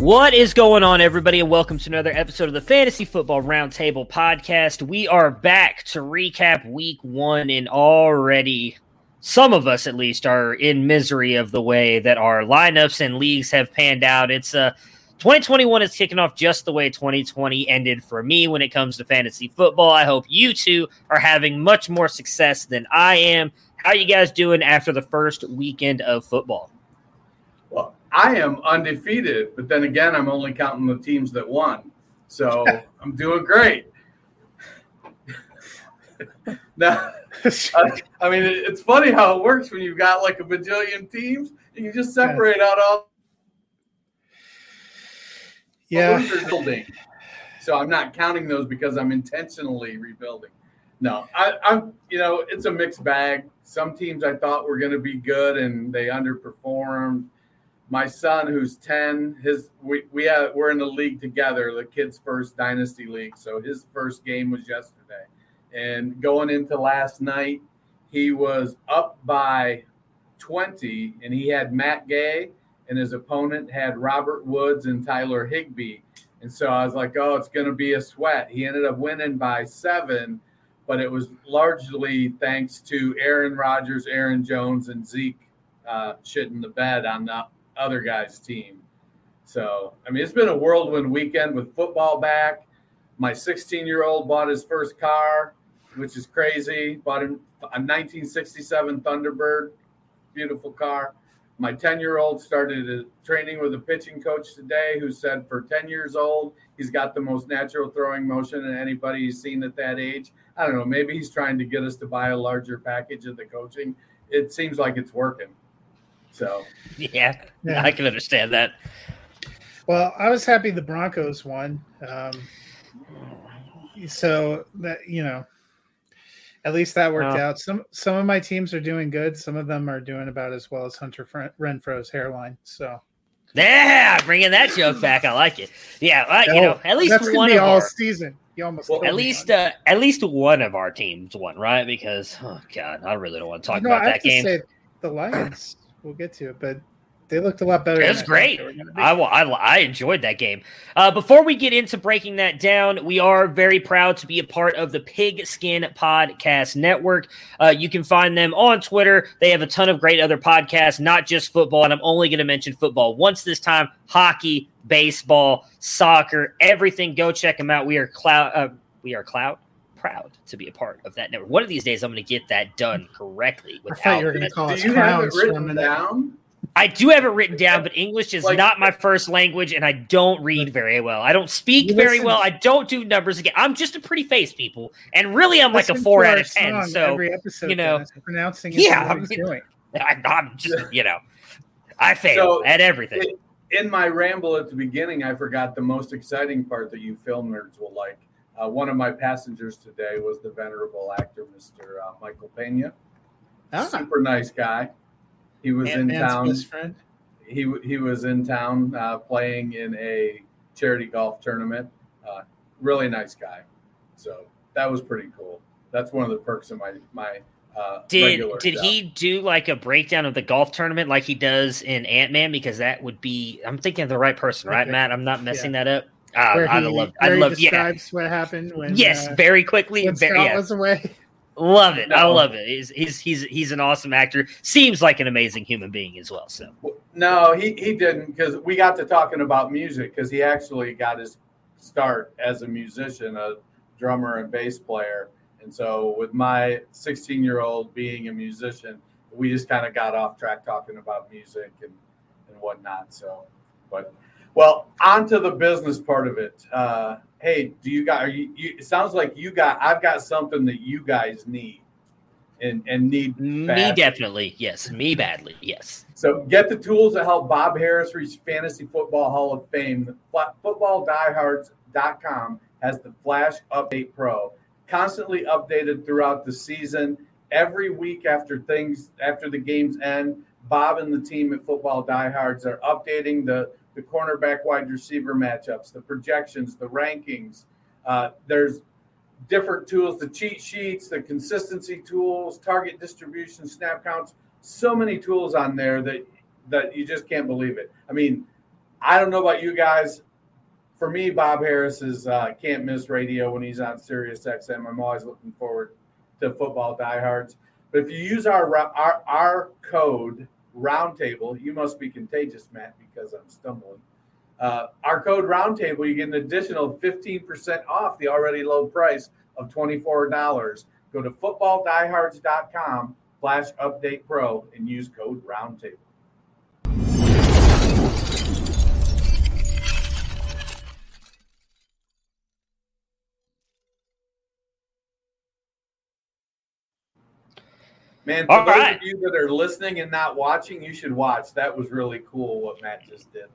What is going on, everybody, and welcome to another episode of the Fantasy Football Roundtable Podcast. We are back to recap week one, and already some of us, at least, are in misery of the way that our lineups and leagues have panned out. It's uh, 2021 is kicking off just the way 2020 ended for me when it comes to fantasy football. I hope you two are having much more success than I am. How you guys doing after the first weekend of football? I am undefeated, but then again, I'm only counting the teams that won. So I'm doing great. now, I, mean, it's funny how it works when you've got like a bajillion teams. And you can just separate out all Yeah. losers building. So I'm not counting those because I'm intentionally rebuilding. No, I, I'm. You know, it's a mixed bag. Some teams I thought were going to be good and they underperformed. My son, who's ten, his we we have, we're in the league together, the kids' first dynasty league. So his first game was yesterday, and going into last night, he was up by twenty, and he had Matt Gay, and his opponent had Robert Woods and Tyler Higbee. And so I was like, oh, it's going to be a sweat. He ended up winning by seven, but it was largely thanks to Aaron Rodgers, Aaron Jones, and Zeke uh, shitting the bed on the other guy's team. So, I mean, it's been a whirlwind weekend with football back. My 16 year old bought his first car, which is crazy. Bought him a 1967 Thunderbird, beautiful car. My 10 year old started training with a pitching coach today who said for 10 years old, he's got the most natural throwing motion in anybody he's seen at that age. I don't know. Maybe he's trying to get us to buy a larger package of the coaching. It seems like it's working. So, Yeah, Yeah. I can understand that. Well, I was happy the Broncos won. Um, so that you know, at least that worked out. Some some of my teams are doing good. Some of them are doing about as well as Hunter Fren- Renfro's hairline. So Yeah, bringing that joke back. I like it. Yeah, I, you know, at least that's one be of all our, season. You almost Well, at least uh, at least one of our teams won, right? Because oh god, I really don't want to talk it. no, about I that have to game. say the Lions. We'll get to it, but They looked a lot better. It was great. they were gonna be. I, I, I enjoyed that game. Uh, before we get into breaking that down, we are very proud to be a part of the Pigskin Podcast Network. Uh, you can find them on Twitter. They have a ton of great other podcasts, not just football. And I'm only going to mention football once this time hockey, baseball, soccer, everything. Go check them out. We are cloud. Uh, we are cloud. Proud to be a part of that network. One of these days, I'm going to get that done correctly. I thought you were Without going to call Do you have it clowns for a written down? I do have it written down, but English is Like- not my first language, and I don't read very well. I don't speak You very well. I don't do numbers again. I'm just a pretty face, people, and really, I'm like a four out of ten. song So every episode, you know, Dennis, pronouncing it yeah, what I he's mean- doing. I, I'm just, you know, I fail So, at everything. in my ramble at the beginning, I forgot the most exciting part that you film nerds will like. Uh, one of my passengers today was the venerable actor, Mr. Uh, Michael Pena. Ah, Super nice guy. He was in Ant-Man's town. best friend. He he was in town uh, playing in a charity golf tournament. Uh, really nice guy. So that was pretty cool. That's one of the perks of my my. Uh, Did did job. he do like a breakdown of the golf tournament like he does in Ant Man? Because that would be. I'm thinking of the right person, right, Okay. Matt? I'm not messing that up. Uh, where I'd he, love. where I'd he love. Yeah. what happened when Yes, uh, very quickly. when Very, Scott yeah. was away. Love it. I love it. He's, he's he's he's an awesome actor. Seems like an amazing human being as well. So No, he, he didn't because we got to talking about music because he actually got his start as a musician, a drummer and bass player. And so, with my 16 year old being a musician, we just kind of got off track talking about music and, and whatnot. So, but well, on to the business part of it. Uh, hey, do you guys? Are you, you, it sounds like you got. I've got something that you guys need, and and need me definitely yes. Me badly yes. So get the tools to help Bob Harris reach Fantasy Football Hall of Fame. FootballDiehards.com has the Flash Update Pro, constantly updated throughout the season. Every week after things after the games end, Bob and the team at Football Diehards are updating the the cornerback wide receiver matchups, the projections, the rankings. Uh, there's different tools, the cheat sheets, the consistency tools, target distribution, snap counts so many tools on there that that you just can't believe it. I mean, I don't know about you guys. For me, Bob Harris is uh, can't miss radio when he's on Sirius XM. I'm always looking forward to football diehards. But if you use our our, our code roundtable, you must be contagious, Matt, because I'm stumbling. Uh, our code roundtable, you get an additional 15% off the already low price of $24. Go to footballdiehards.com Flash Update Pro and use code Roundtable. Man, for All those right. of you that are listening and not watching, you should watch. That was really cool what Matt just did.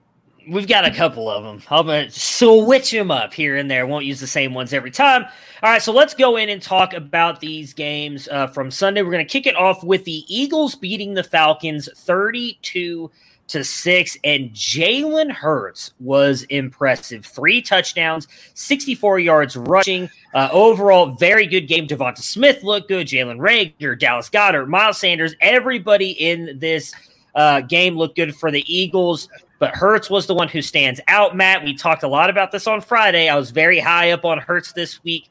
We've got a couple of them. I'm gonna switch them up here and there. Won't use the same ones every time. All right, so let's go in and talk about these games uh, from Sunday. We're gonna kick it off with the Eagles beating the Falcons 32 to six, and Jalen Hurts was impressive. Three touchdowns, 64 yards rushing. Uh, overall, very good game. Devonta Smith looked good. Jalen Reagor, Dallas Goedert, Miles Sanders, everybody in this uh, game looked good for the Eagles. But Hurts was the one who stands out, Matt. We talked a lot about this on Friday. I was very high up on Hurts this week.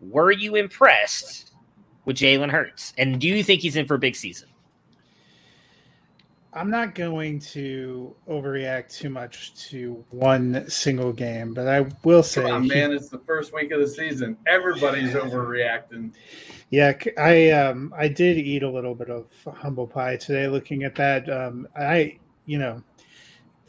Were you impressed with Jalen Hurts? And do you think he's in for a big season? I'm not going to overreact too much to one single game, but I will say, on, man! It's the first week of the season. Everybody's overreacting. yeah, I um I did eat a little bit of humble pie today. Looking at that, um, I you know,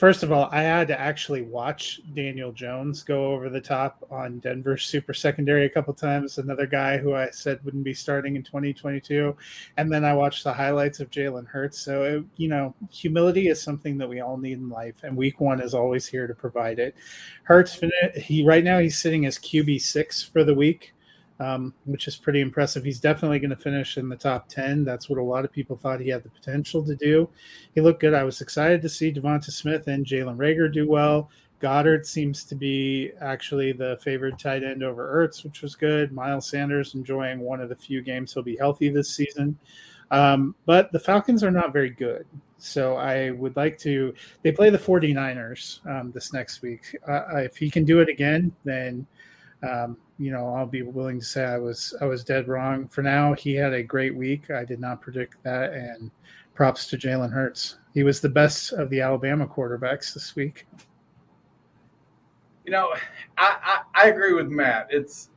first of all, I had to actually watch Daniel Jones go over the top on Denver's super secondary a couple times. Another guy who I said wouldn't be starting in 2022, and then I watched the highlights of Jalen Hurts. So it, you know, humility is something that we all need in life, and Week One is always here to provide it. Hurts, he right now he's sitting as QB six for the week um, which is pretty impressive. He's definitely going to finish in the top 10. That's what a lot of people thought he had the potential to do. He looked good. I was excited to see Devonta Smith and Jalen Reagor do well. Goedert seems to be actually the favored tight end over Ertz, which was good. Miles Sanders enjoying one of the few games he'll be healthy this season. Um, but the Falcons are not very good. So I would like to. They play the 49ers um, this next week. Uh, if he can do it again, then um, you know I'll be willing to say I was I was dead wrong. For now, he had a great week. I did not predict that, and props to Jalen Hurts. He was the best of the Alabama quarterbacks this week. You know, I, I, I agree with Matt. It's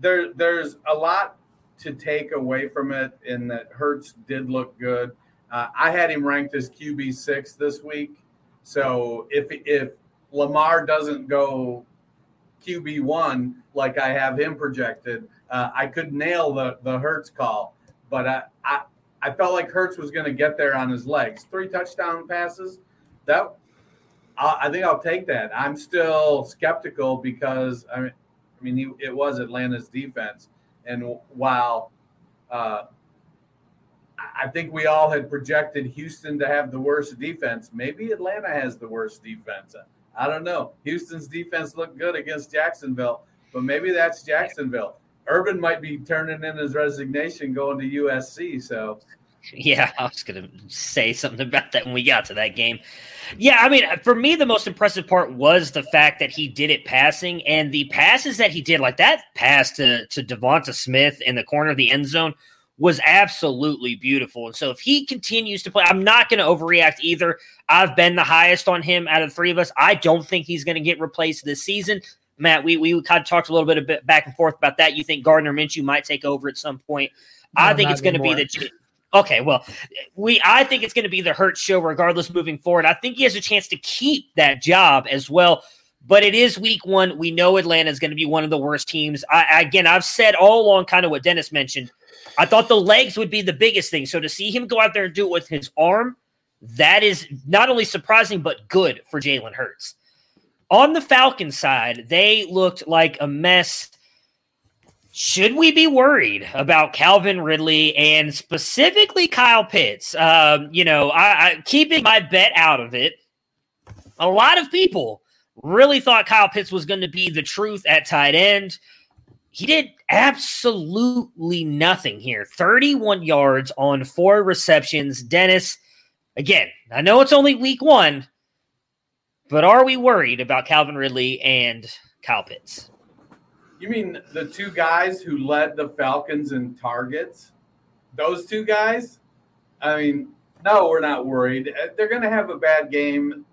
there. There's a lot to take away from it in that Hurts did look good. Uh, I had him ranked as QB six this week. So if if Lamar doesn't go QB one like I have him projected, uh, I could nail the the Hurts call. But I I, I felt like Hurts was going to get there on his legs. Three touchdown passes. That I, I think I'll take that. I'm still skeptical because I mean I mean he, it was Atlanta's defense, and while uh, I think we all had projected Houston to have the worst defense. Maybe Atlanta has the worst defense. I don't know. Houston's defense looked good against Jacksonville, but maybe that's Jacksonville. Urban might be turning in his resignation going to USC. So, yeah, I was going to say something about that when we got to that game. Yeah, I mean, for me, the most impressive part was the fact that he did it passing and the passes that he did, like that pass to to Devonta Smith in the corner of the end zone was absolutely beautiful. And so if he continues to play, I'm not going to overreact either. I've been the highest on him out of the three of us. I don't think he's going to get replaced this season. Matt, we, we kind of talked a little bit, a bit back and forth about that. You think Gardner Minshew might take over at some point. No, I think it's going to be the Okay, well, we I think it's going to be the Hurt show regardless moving forward. I think he has a chance to keep that job as well. But it is week one. We know Atlanta is going to be one of the worst teams. I, again, I've said all along, kind of what Dennis mentioned. I thought the legs would be the biggest thing. So to see him go out there and do it with his arm, that is not only surprising, but good for Jalen Hurts. On the Falcons side, they looked like a mess. Should we be worried about Calvin Ridley and specifically Kyle Pitts? Um, you know, I, I keeping my bet out of it. A lot of people really thought Kyle Pitts was going to be the truth at tight end he did absolutely nothing here. 31 yards on four receptions. Dennis, again, I know it's only week one, but are we worried about Calvin Ridley and Kyle Pitts? You mean the two guys who led the Falcons in targets? Those two guys? I mean, no, we're not worried. Uh, they're going to have a bad game.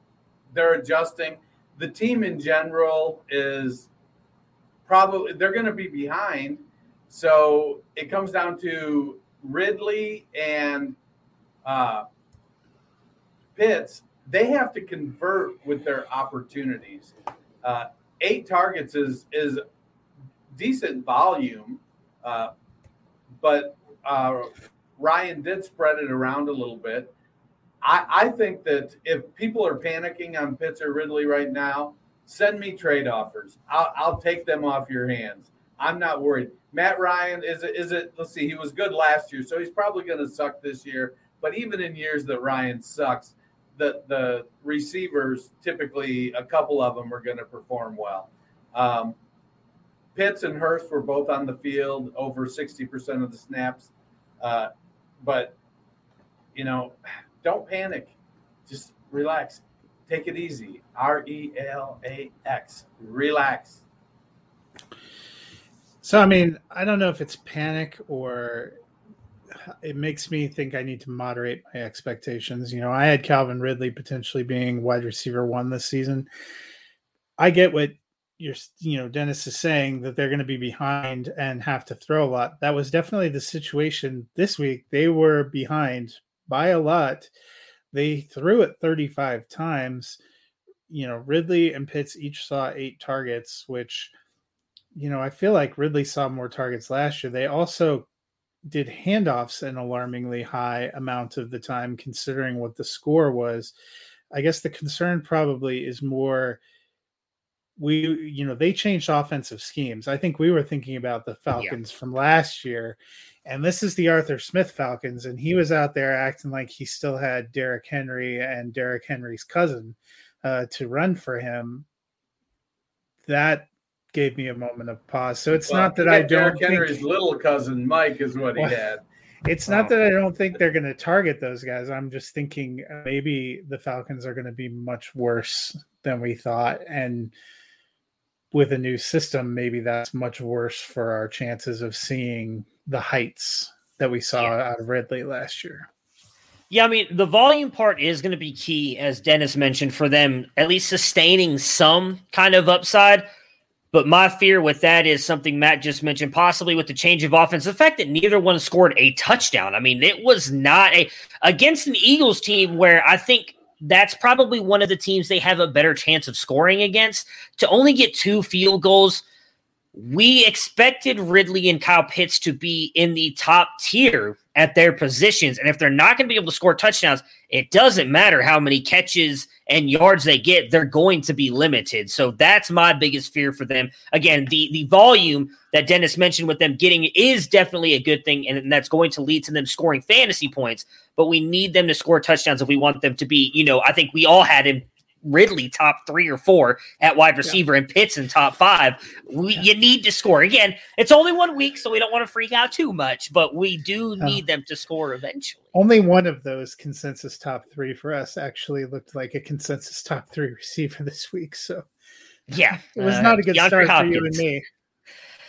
They're adjusting. The team in general is probably they're going to be behind. So it comes down to Ridley and uh, Pitts. They have to convert with their opportunities. Uh, eight targets is is decent volume, uh, but uh, Ryan did spread it around a little bit. I, I think that if people are panicking on Pitts or Ridley right now, send me trade offers. I'll, I'll take them off your hands. I'm not worried. Matt Ryan is it is it? Let's see. He was good last year, so he's probably going to suck this year. But even in years that Ryan sucks, the the receivers typically a couple of them are going to perform well. Um, Pitts and Hurst were both on the field over 60% of the snaps. Uh, but, you know, don't panic. Just relax. Take it easy. R E L A X. Relax. So, I mean, I don't know if it's panic or it makes me think I need to moderate my expectations. You know, I had Calvin Ridley potentially being wide receiver one this season. I get what you're, you know, Dennis is saying that they're going to be behind and have to throw a lot. That was definitely the situation this week. They were behind by a lot they threw it 35 times. You know, Ridley and Pitts each saw eight targets, which, you know, I feel like Ridley saw more targets last year. They also did handoffs an alarmingly high amount of the time, considering what the score was. I guess the concern probably is more we you know they changed offensive schemes. I think we were thinking about the Falcons yeah. from last year and this is the Arthur Smith Falcons, and he was out there acting like he still had Derrick Henry and Derrick Henry's cousin uh, to run for him. That gave me a moment of pause. So it's well, not that I don't. Derrick Henry's little cousin Mike is what he had. It's not that I don't think they're going to target those guys. I'm just thinking uh, maybe the Falcons are going to be much worse than we thought. And with a new system, maybe that's much worse for our chances of seeing the heights that we saw yeah. out of Ridley last year. Yeah, I mean, the volume part is going to be key, as Dennis mentioned, for them at least sustaining some kind of upside. But my fear with that is something Matt just mentioned, possibly with the change of offense. The fact that neither one scored a touchdown. I mean, it was not a against an Eagles team where I think that's probably one of the teams they have a better chance of scoring against. To only get two field goals, we expected Ridley and Kyle Pitts to be in the top tier at their positions. And if they're not going to be able to score touchdowns, it doesn't matter how many catches and yards they get, they're going to be limited. So that's my biggest fear for them. Again, the the volume that Dennis mentioned with them getting is definitely a good thing, and that's going to lead to them scoring fantasy points. But we need them to score touchdowns if we want them to be, you know, I think we all had him Ridley top three or four at wide receiver yeah. and Pitts in top five. We, yeah. You need to score. Again, it's only one week, so we don't want to freak out too much, but we do need them to score eventually. Only one of those consensus top three for us actually looked like a consensus top three receiver this week. So, yeah, it was uh, not a good start Hopkins. for you and me.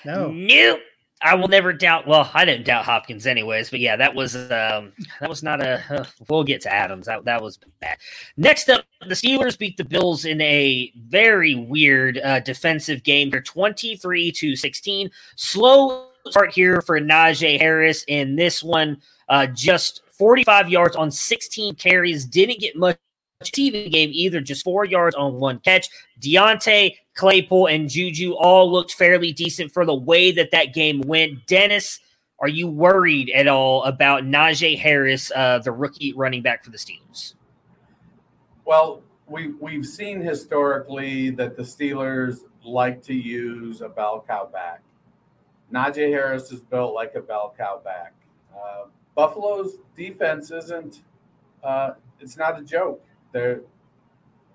No, nope. I will never doubt. Well, I didn't doubt Hopkins anyways, but yeah, that was um, that was not a. Uh, we'll get to Adams. That that was bad. Next up, the Steelers beat the Bills in a very weird uh, defensive game. They're twenty three to sixteen. Slow start here for Najee Harris in this one. Uh, just forty five yards on sixteen carries. Didn't get much TV game either, just four yards on one catch. Diontae, Claypool, and Juju all looked fairly decent for the way that that game went. Dennis, are you worried at all about Najee Harris, uh, the rookie running back for the Steelers? Well, we we've seen historically that the Steelers like to use a bell cow back. Najee Harris is built like a bell cow back. Uh, Buffalo's defense isn't. Uh, it's not a joke. They're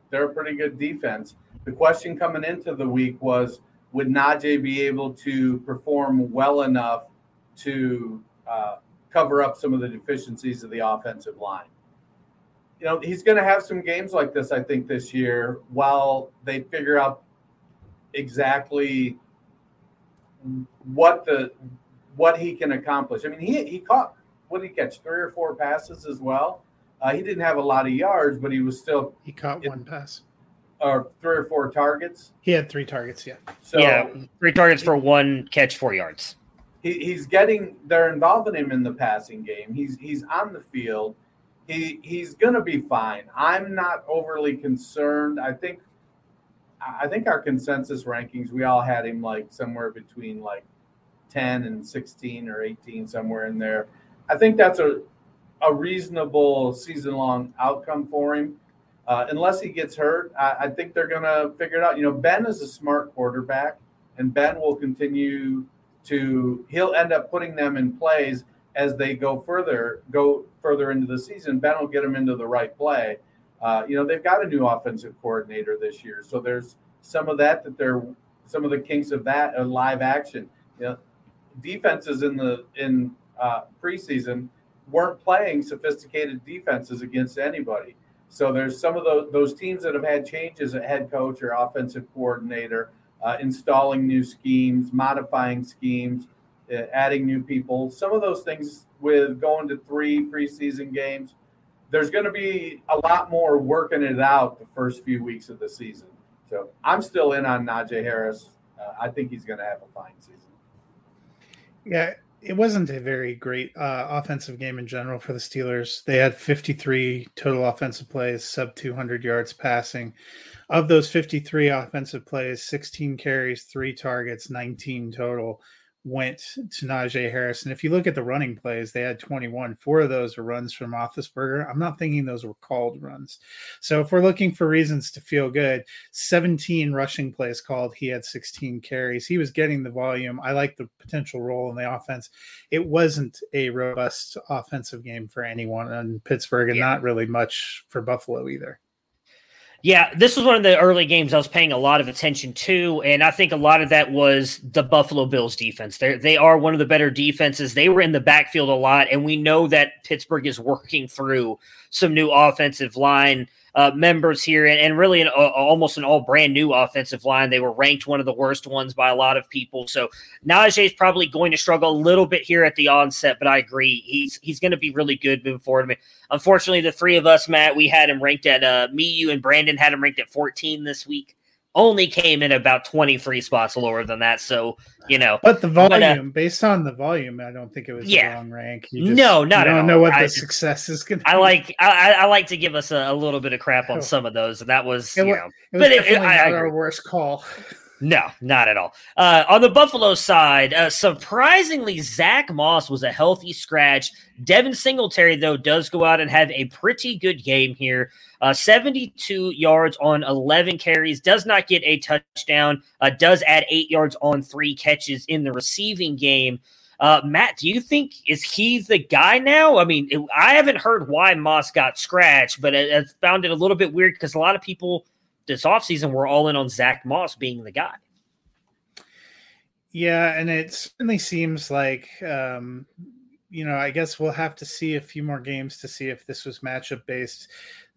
they're a pretty good defense. The question coming into the week was would Najee be able to perform well enough to uh, cover up some of the deficiencies of the offensive line? You know, he's going to have some games like this, I think, this year while they figure out exactly what the what he can accomplish. I mean, he he caught what did he catch three or four passes as well. Uh, he didn't have a lot of yards, but he was still he caught it, one pass or three or four targets. He had three targets, yeah. So yeah, three targets for one catch, four yards. He, he's getting they're involving him in the passing game. He's he's on the field. He he's gonna be fine. I'm not overly concerned. I think I think our consensus rankings, we all had him like somewhere between like 10 and 16 or 18, somewhere in there. I think that's a a reasonable season long outcome for him. Uh, unless he gets hurt, I, I think they're going to figure it out. You know, Ben is a smart quarterback, and Ben will continue to. He'll end up putting them in plays as they go further, go further into the season. Ben will get them into the right play. Uh, you know, they've got a new offensive coordinator this year, so there's some of that that they're some of the kinks of that uh, live action. You know, defenses in the in uh, preseason weren't playing sophisticated defenses against anybody. So there's some of those, those teams that have had changes at head coach or offensive coordinator, uh, installing new schemes, modifying schemes, uh, adding new people. Some of those things with going to three preseason games, there's going to be a lot more working it out the first few weeks of the season. So I'm still in on Najee Harris. Uh, I think he's going to have a fine season. Yeah, it wasn't a very great uh, offensive game in general for the Steelers. They had 53 total offensive plays, sub 200 yards passing. Of those 53 offensive plays, 16 carries, three targets, 19 total went to Najee Harris. And if you look at the running plays, they had 21. Four of those were runs from Roethlisberger. I'm not thinking those were called runs. So if we're looking for reasons to feel good, 17 rushing plays called. He had 16 carries. He was getting the volume. I like the potential role in the offense. It wasn't a robust offensive game for anyone in Pittsburgh and yeah. not really much for Buffalo either. Yeah, this was one of the early games I was paying a lot of attention to, and I think a lot of that was the Buffalo Bills defense. They they are one of the better defenses. They were in the backfield a lot, and we know that Pittsburgh is working through some new offensive line uh, members here, and, and really an, almost an all brand new offensive line. They were ranked one of the worst ones by a lot of people. So Najee is probably going to struggle a little bit here at the onset, but I agree he's he's going to be really good moving forward. I mean, unfortunately, the three of us, Matt, we had him ranked at uh, me, you, and Brandon had him ranked at 14 this week only came in about 23 spots lower than that. So, you know. But the volume, but, uh, based on the volume, I don't think it was yeah. the wrong rank. Just, no, not I don't know what I, the success is going to I like I, I, like to give us a, a, little bit of crap on some of those. And that was, it, you know. It was but it, I, our worst call. No, not at all. Uh, on the Buffalo side, uh, surprisingly, Zach Moss was a healthy scratch. Devin Singletary, though, does go out and have a pretty good game here. Uh, 72 yards on 11 carries, does not get a touchdown, uh, does add eight yards on three catches in the receiving game. Uh, Matt, do you think is he the guy now? I mean, I haven't heard why Moss got scratched, but I, I found it a little bit weird because a lot of people this offseason were all in on Zach Moss being the guy. Yeah, and it certainly seems like um, you know, I guess we'll have to see a few more games to see if this was matchup based.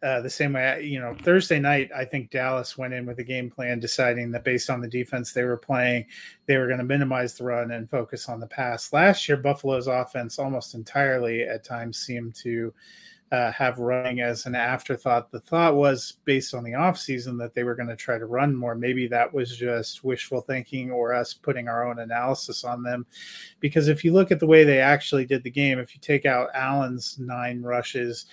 Uh, the same way, you know, Thursday night, I think Dallas went in with a game plan, deciding that based on the defense they were playing, they were going to minimize the run and focus on the pass. Last year, Buffalo's offense almost entirely at times seemed to uh, have running as an afterthought. The thought was based on the offseason that they were going to try to run more. Maybe that was just wishful thinking or us putting our own analysis on them. Because if you look at the way they actually did the game, if you take out Allen's nine rushes,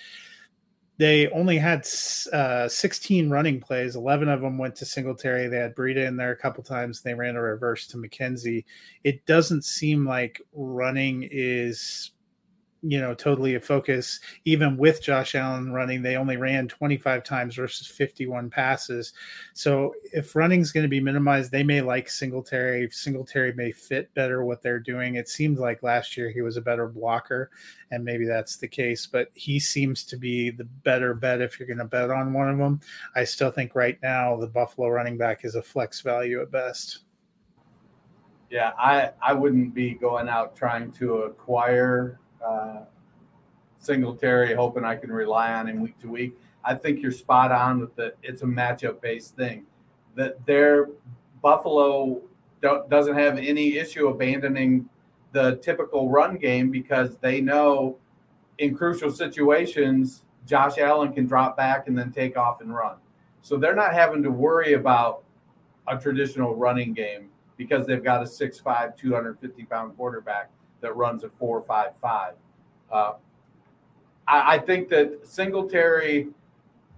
they only had uh, 16 running plays. 11 of them went to Singletary. They had Breida in there a couple times. They ran a reverse to McKenzie. It doesn't seem like running is you know, totally a focus. Even with Josh Allen running, they only ran 25 times versus 51 passes. So if running is going to be minimized, they may like Singletary. Singletary may fit better what they're doing. It seemed like last year he was a better blocker, and maybe that's the case. But he seems to be the better bet if you're going to bet on one of them. I still think right now the Buffalo running back is a flex value at best. Yeah, I, I wouldn't be going out trying to acquire uh, Singletary, hoping I can rely on him week to week. I think you're spot on with the it's a matchup based thing. That their Buffalo doesn't have any issue abandoning the typical run game because they know in crucial situations Josh Allen can drop back and then take off and run. So they're not having to worry about a traditional running game because they've got a 6'5, 250 pound quarterback that runs a four five five. Uh, I, I, think that Singletary,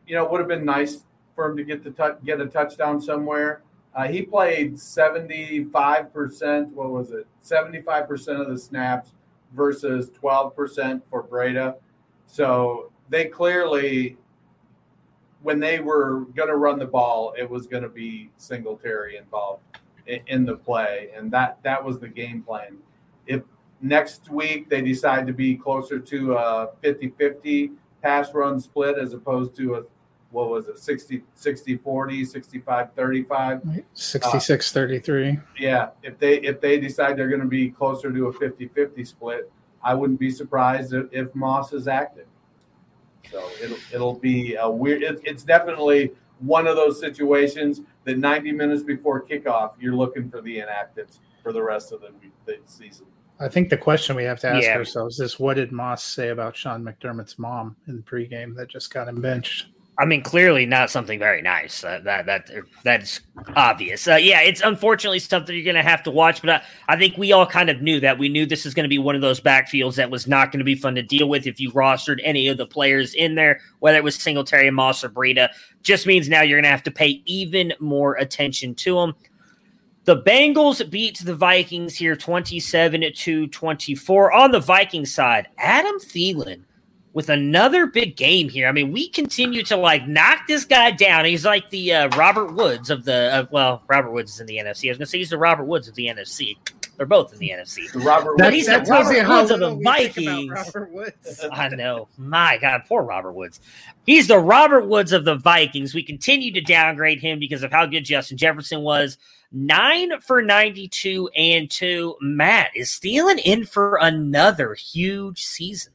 you know, would have been nice for him to get the get a touchdown somewhere. Uh, he played seventy five percent. What was it? Seventy five percent of the snaps versus twelve percent for Breida. So they clearly, when they were going to run the ball, it was going to be Singletary involved in, in the play, and that that was the game plan. If next week they decide to be closer to a 50-50 pass run split as opposed to a what was it 60 60 40 65 35 uh, 66 33 yeah if they if they decide they're going to be closer to a 50 50 split i wouldn't be surprised if, if moss is active. So it'll it'll be a weird it, it's definitely one of those situations that 90 minutes before kickoff you're looking for the inactives for the rest of the, the season I think the question we have to ask yeah. ourselves is what did Moss say about Sean McDermott's mom in pregame that just got him benched? I mean, clearly not something very nice. Uh, that that that's obvious. Uh, yeah, it's unfortunately something you're going to have to watch. But I, I, think we all kind of knew that. We knew this is going to be one of those backfields that was not going to be fun to deal with if you rostered any of the players in there, whether it was Singletary, Moss, or Breida. Just means now you're going to have to pay even more attention to them. The Bengals beat the Vikings here 27 to 24. On the Vikings side, Adam Thielen with another big game here. I mean, we continue to like knock this guy down. He's like the uh, Robert Woods of the, well, Robert Woods is in the NFC. I was going to say he's the Robert Woods of the NFC. They're both in the NFC. The Robert But That, he's that the tells you Robert how Woods of the little we think about Vikings. Woods. I know. My God, poor Robert Woods. He's the Robert Woods of the Vikings. We continue to downgrade him because of how good Justin Jefferson was. Nine for 92 and two. Matt is stealing in for another huge season.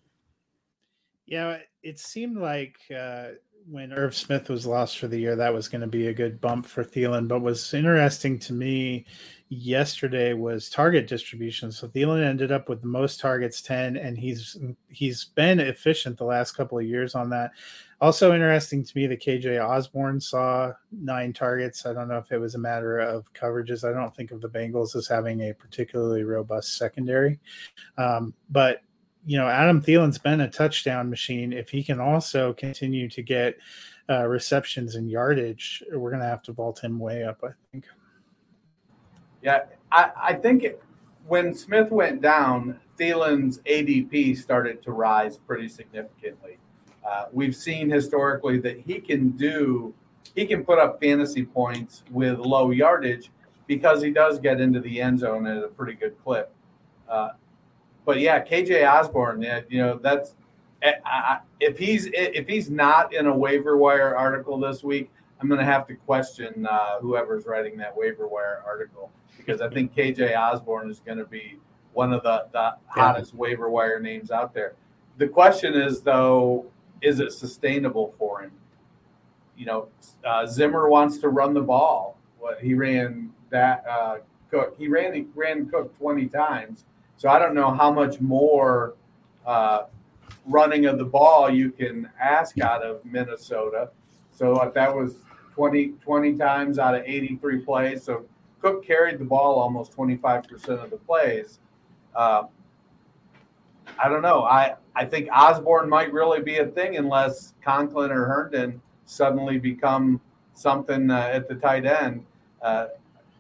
Yeah, it seemed like uh, when Irv Smith was lost for the year, that was going to be a good bump for Thielen. But what's interesting to me yesterday was target distribution. So Thielen ended up with the most targets, ten, and he's he's been efficient the last couple of years on that. Also interesting to me that KJ Osborn saw nine targets. I don't know if it was a matter of coverages. I don't think of the Bengals as having a particularly robust secondary, um, but you know, Adam Thielen's been a touchdown machine. If he can also continue to get uh, receptions and yardage, we're going to have to vault him way up, I think. Yeah, I, I think it, when Smith went down, Thielen's ADP started to rise pretty significantly. Uh, we've seen historically that he can do, he can put up fantasy points with low yardage because he does get into the end zone at a pretty good clip. Uh, but yeah, KJ Osborn, yeah, you know that's I, if he's if he's not in a waiver wire article this week, I'm going to have to question uh, whoever's writing that waiver wire article because I think KJ Osborn is going to be one of the, the hottest waiver wire names out there. The question is though, is it sustainable for him? You know, uh, Zimmer wants to run the ball. What he ran that uh, Cook, he ran he ran Cook 20 times. So I don't know how much more uh, running of the ball you can ask out of Minnesota. So if that was 20, 20 times out of 83 plays. So Cook carried the ball almost 25% of the plays. Uh, I don't know. I, I think Osborn might really be a thing unless Conklin or Herndon suddenly become something uh, at the tight end. Uh,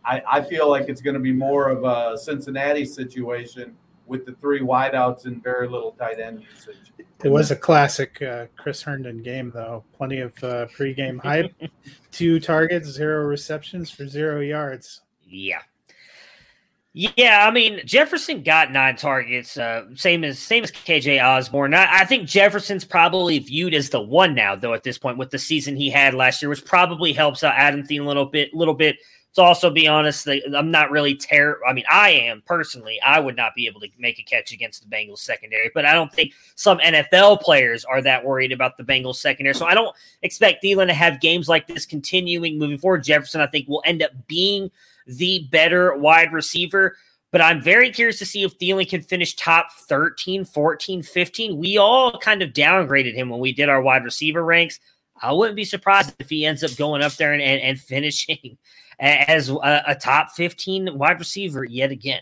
I, I feel like it's going to be more of a Cincinnati situation with the three wideouts and very little tight end usage. It was a classic uh, Chris Herndon game, though. Plenty of uh, pregame hype. Two targets, zero receptions for zero yards. Yeah. Yeah, I mean Jefferson got nine targets, uh, same as same as KJ Osborn. I, I, think Jefferson's probably viewed as the one now, though. At this point, with the season he had last year, which probably helps out Adam Thielen a little bit, little bit. To also be honest, I'm not really terrible. I mean, I am personally. I would not be able to make a catch against the Bengals secondary, but I don't think some NFL players are that worried about the Bengals secondary. So I don't expect Thielen to have games like this continuing moving forward. Jefferson, I think, will end up being the better wide receiver. But I'm very curious to see if Thielen can finish top 13, 14, 15. We all kind of downgraded him when we did our wide receiver ranks. I wouldn't be surprised if he ends up going up there and, and, and finishing as a, a, top 15 wide receiver yet again.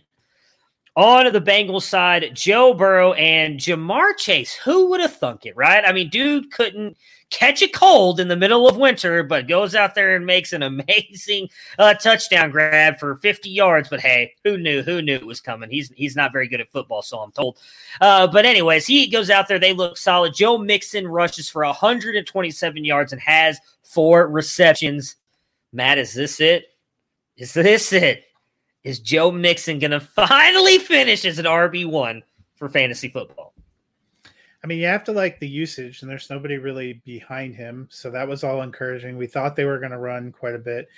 On the Bengals side, Joe Burrow and Ja'Marr Chase. Who would have thunk it, right? I mean, dude couldn't catch a cold in the middle of winter, but goes out there and makes an amazing uh, touchdown grab for 50 yards. But hey, who knew? Who knew it was coming? He's he's not very good at football, so I'm told. Uh, but anyways, he goes out there. They look solid. Joe Mixon rushes for 127 yards and has four receptions. Matt, is this it? Is this it? Is Joe Mixon going to finally finish as an RB1 for fantasy football? I mean, you have to like the usage, and there's nobody really behind him. So that was all encouraging. We thought they were going to run quite a bit.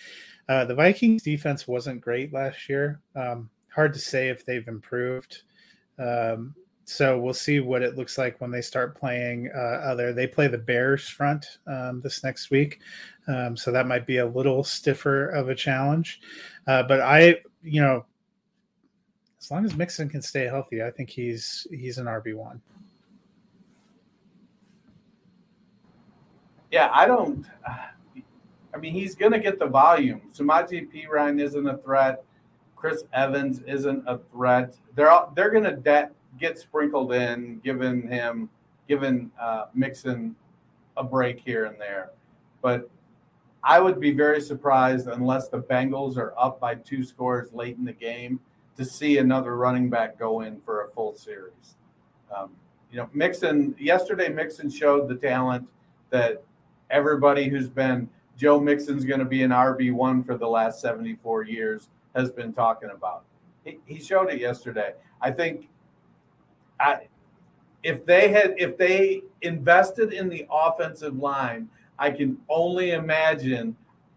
Uh, the Vikings defense wasn't great last year. Um, hard to say if they've improved. Um, so we'll see what it looks like when they start playing uh, other. They play the Bears front um, this next week, um, so that might be a little stiffer of a challenge. Uh, but I, you know, as long as Mixon can stay healthy, I think he's he's an RB one. Yeah, I don't. I mean, he's going to get the volume. Samaje Perine isn't a threat. Chris Evans isn't a threat. They're all, they're going to de- get sprinkled in, giving him, giving uh, Mixon a break here and there. But I would be very surprised unless the Bengals are up by two scores late in the game to see another running back go in for a full series. Um, you know, Mixon yesterday. Mixon showed the talent that everybody who's been Joe Mixon's going to be an RB one for the last seventy four years has been talking about. He, he showed it yesterday. I think I, if they had if they invested in the offensive line, I can only imagine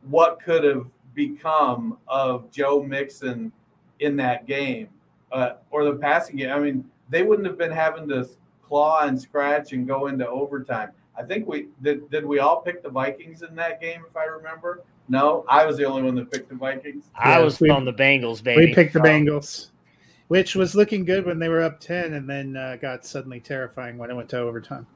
what could have become of Joe Mixon in that game uh, or the passing game. I mean, they wouldn't have been having to claw and scratch and go into overtime. I think we did. Did we all pick the Vikings in that game? If I remember, no, I was the only one that picked the Vikings. I Yeah, was we- on the Bengals, baby. We picked the. Bengals, which was looking good when they were up ten, and then uh, got suddenly terrifying when it went to overtime.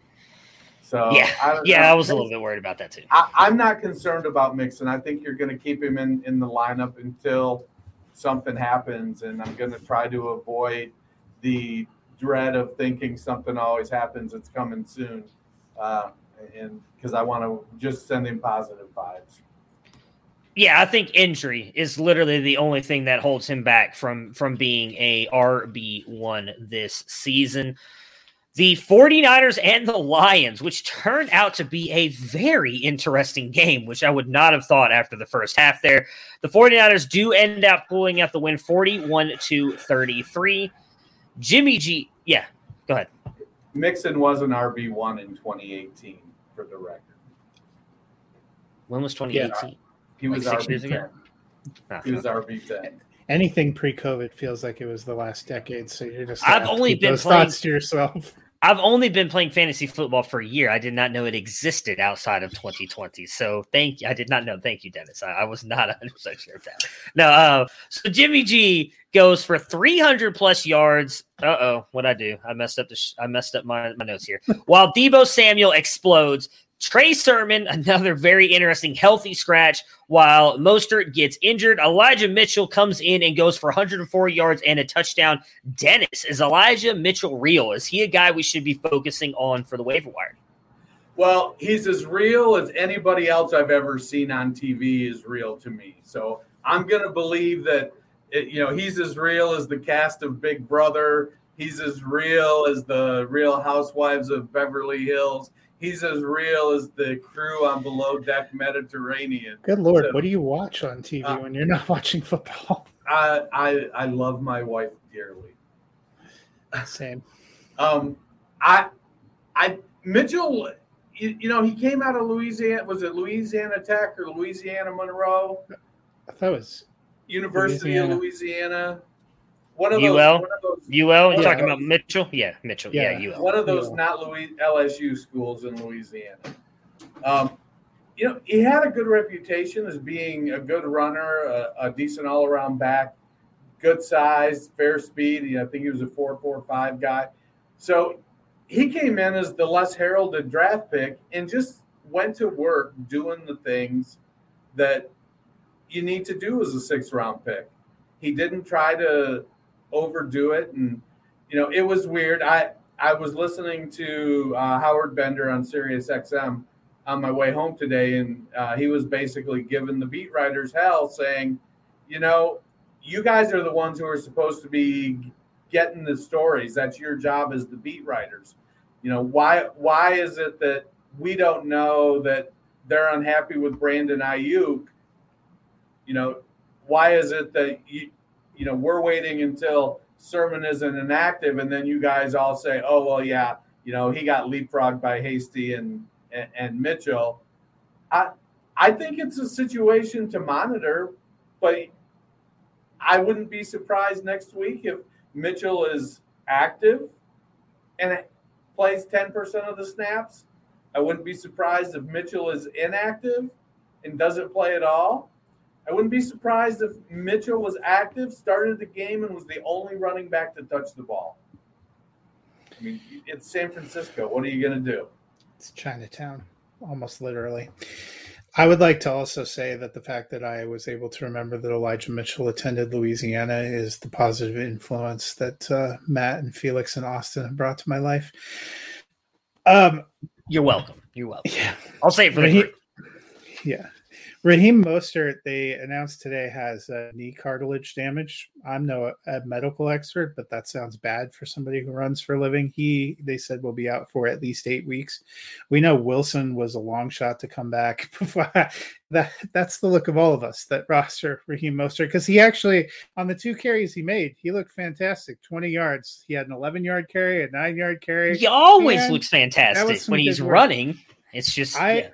So yeah, I, yeah, I was a little bit worried about that too. I, I'm not concerned about Mixon. I think you're going to keep him in, in the lineup until something happens, and I'm going to try to avoid the dread of thinking something always happens. It's coming soon, uh, and because I want to just send him positive vibes. Yeah, I think injury is literally the only thing that holds him back from from being a RB1 this season. The 49ers and the Lions, which turned out to be a very interesting game, which I would not have thought after the first half there. The 49ers do end up pulling out the win 41 to 33. Jimmy G, yeah, go ahead. Mixon was an RB one in 2018 for the record. When was 2018? He was Like six RB years 10. ago? Ah. He was RB 10. Anything pre-COVID feels like it was the last decade, so you're just. I've only keep been those playing- thoughts to yourself. I've only been playing fantasy football for a year. I did not know it existed outside of 2020. So thank you. I did not know. Thank you, Dennis. I, I was not 100 percent sure of that. No. Uh, so Jimmy G goes for 300 plus yards. Uh oh, what I do? I messed up the. Sh- I messed up my, my notes here. While Deebo Samuel explodes. Trey Sermon, another very interesting healthy scratch, while Mostert gets injured. Elijah Mitchell comes in and goes for 104 yards and a touchdown. Dennis, is Elijah Mitchell real? Is he a guy we should be focusing on for the waiver wire? Well, he's as real as anybody else I've ever seen on TV is real to me. So I'm going to believe that, it, you know, he's as real as the cast of Big Brother. He's as real as the Real Housewives of Beverly Hills. He's as real as the crew on Below Deck Mediterranean. Good lord, So- what do you watch on TV Uh, when you're not watching football? I, I I love my wife dearly. Same. Um, I, I Mitchell, you, you know, he came out of Louisiana. Was it Louisiana Tech or Louisiana Monroe? I thought it was University Louisiana. of Louisiana. One of those. UL? One of those. UL? You Yeah. talking about Mitchell? Yeah, Mitchell. Yeah, Yeah. UL. One of those Yeah. not Louis, LSU schools in Louisiana. Um, you know, he had a good reputation as being a good runner, a, a decent all-around back, good size, fair speed. You know, I think he was a four-four-five guy. So he came in as the less heralded draft pick and just went to work doing the things that you need to do as a sixth-round pick. He didn't try to overdo it, and you know, it was weird. I I was listening to uh, Howard Bender on Sirius XM on my way home today, and uh, he was basically giving the beat writers hell, saying, you know, you guys are the ones who are supposed to be getting the stories. That's your job as the beat writers. You know, why why is it that we don't know that they're unhappy with Brandon Aiyuk? You know, why is it that you you know we're waiting until Sermon isn't inactive, and then you guys all say, "Oh well, yeah, you know he got leapfrogged by Hasty and and, and Mitchell." I I think it's a situation to monitor, but I wouldn't be surprised next week if Mitchell is active and plays ten percent of the snaps. I wouldn't be surprised if Mitchell is inactive and doesn't play at all. I wouldn't be surprised if Mitchell was active, started the game, and was the only running back to touch the ball. I mean, it's San Francisco. What are you going to do? It's Chinatown, almost literally. I would like to also say that the fact that I was able to remember that Elijah Mitchell attended Louisiana is the positive influence that uh, Matt and Felix and Austin have brought to my life. Um, You're welcome. You're welcome. yeah, I'll say it for the he- group. yeah. Raheem Mostert, they announced today, has uh, knee cartilage damage. I'm no a medical expert, but that sounds bad for somebody who runs for a living. He, they said, will be out for at least eight weeks. We know Wilson was a long shot to come back. that that's the look of all of us that roster Raheem Mostert because he actually on the two carries he made, he looked fantastic. Twenty yards. He had an eleven yard carry, a nine yard carry. He always looks fantastic when he's running. It's just I. Yeah.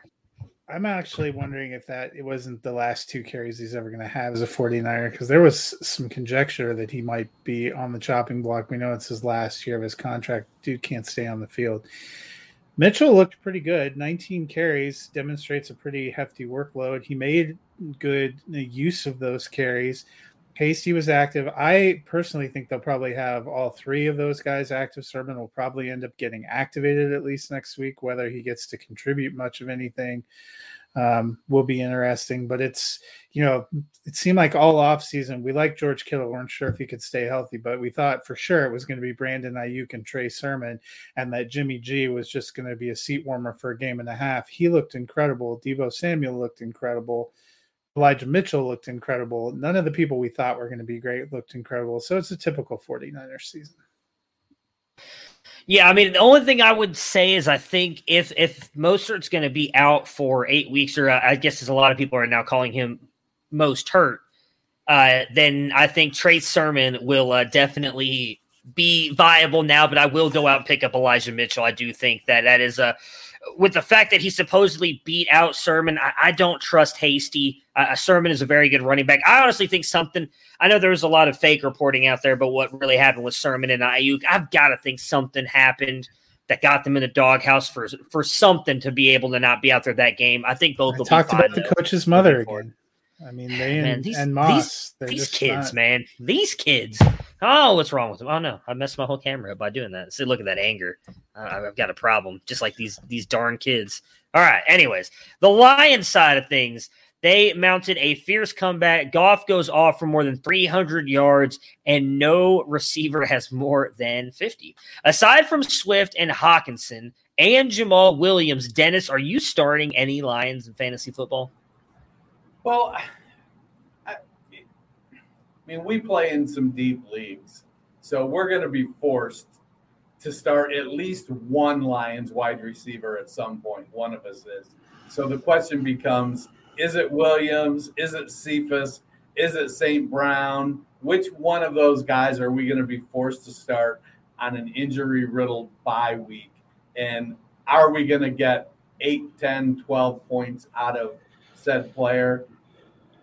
I'm actually wondering if that it wasn't the last two carries he's ever going to have as a 49er because there was some conjecture that he might be on the chopping block. We know it's his last year of his contract. Dude can't stay on the field. Mitchell looked pretty good. 19 carries demonstrates a pretty hefty workload. He made good uh, use of those carries. Hasty was active. I personally think they'll probably have all three of those guys active. Sermon will probably end up getting activated at least next week. Whether he gets to contribute much of anything um, will be interesting. But it's, you know, it seemed like all off season we like George Kittle. weren't sure if he could stay healthy, but we thought for sure it was going to be Brandon Aiyuk and Trey Sermon, and that Jimmy G was just going to be a seat warmer for a game and a half. He looked incredible. Deebo Samuel looked incredible. Elijah Mitchell looked incredible. None of the people we thought were going to be great looked incredible. So it's a typical 49ers season. Yeah, I mean, the only thing I would say is I think if if Mostert's going to be out for eight weeks, or I guess as a lot of people are now calling him most hurt, uh, then I think Trey Sermon will uh, definitely be viable now. But I will go out and pick up Elijah Mitchell. I do think that that is a with the fact that he supposedly beat out Sermon, I, I don't trust Hasty. Uh, Sermon is a very good running back. I honestly think something. I know there was a lot of fake reporting out there, but what really happened with Sermon and Aiyuk, I've got to think something happened that got them in the doghouse for for something to be able to not be out there that game. I think both. I will talked be about the coach's mother again. I mean, they man, and, these, and Moss. These, these kids, not... man. These kids. Oh, what's wrong with them? Oh no, I messed my whole camera up by doing that. See, look at that anger. Uh, I've got a problem, just like these these darn kids. All right. Anyways, the Lions side of things, they mounted a fierce comeback. Goff goes off for more than 300 yards, and no receiver has more than 50. Aside from Swift and Hockenson and Jamaal Williams, Dennis, are you starting any Lions in fantasy football? Well, I, I mean, we play in some deep leagues, so we're going to be forced to start at least one Lions wide receiver at some point. One of us is. So the question becomes: Is it Williams? Is it Cephus? Is it St. Brown? Which one of those guys are we going to be forced to start on an injury riddled bye week? And are we going to get 8, 10, 12 points out of said player?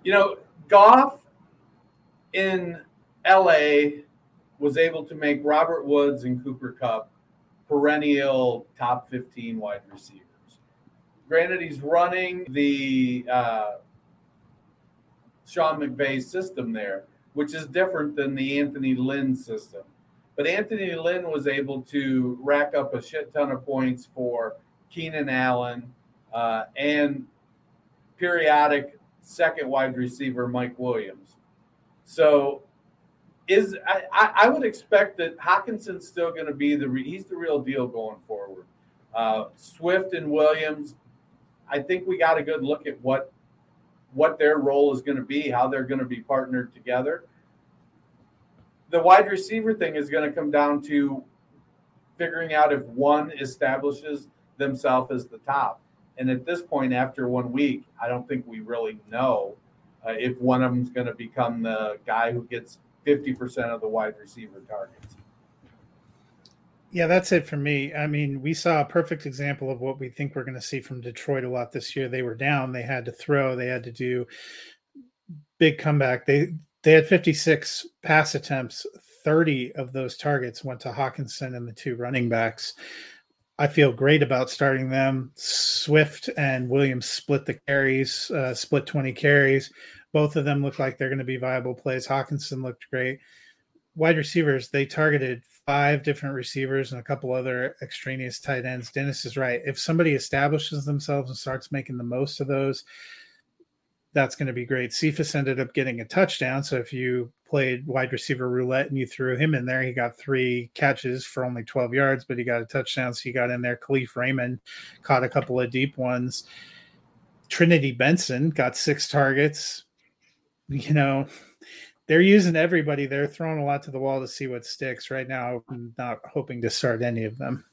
You know, Goff in LA was able to make Robert Woods and Cooper Kupp perennial top 15 wide receivers. Granted, he's running the uh, Sean McVay system there, which is different than the Anthony Lynn system. But Anthony Lynn was able to rack up a shit ton of points for Keenan Allen uh, and periodic second wide receiver Mike Williams. So is I, I would expect that Hockenson's still going to be the he's the real deal going forward. Uh, Swift and Williams, I think we got a good look at what what their role is going to be, how they're going to be partnered together. The wide receiver thing is going to come down to figuring out if one establishes themselves as the top. And at this point, after one week, I don't think we really know uh, if one of them is going to become the guy who gets 50% of the wide receiver targets. Yeah, that's it for me. I mean, we saw a perfect example of what we think we're going to see from Detroit a lot this year. They were down, they had to throw, they had to do big comeback. They they had 56 pass attempts. 30 of those targets went to Hockenson and the two running backs. I feel great about starting them. Swift and Williams split the carries, uh, split 20 carries. Both of them look like they're going to be viable plays. Hockenson looked great. Wide receivers, they targeted five different receivers and a couple other extraneous tight ends. Dennis is right. If somebody establishes themselves and starts making the most of those, that's going to be great. Cephus ended up getting a touchdown. So if you played wide receiver roulette and you threw him in there, he got three catches for only 12 yards, but he got a touchdown. So he got in there. Kalif Raymond caught a couple of deep ones. Trinity Benson got six targets. You know, they're using everybody. They're throwing a lot to the wall to see what sticks. Right now, I'm not hoping to start any of them.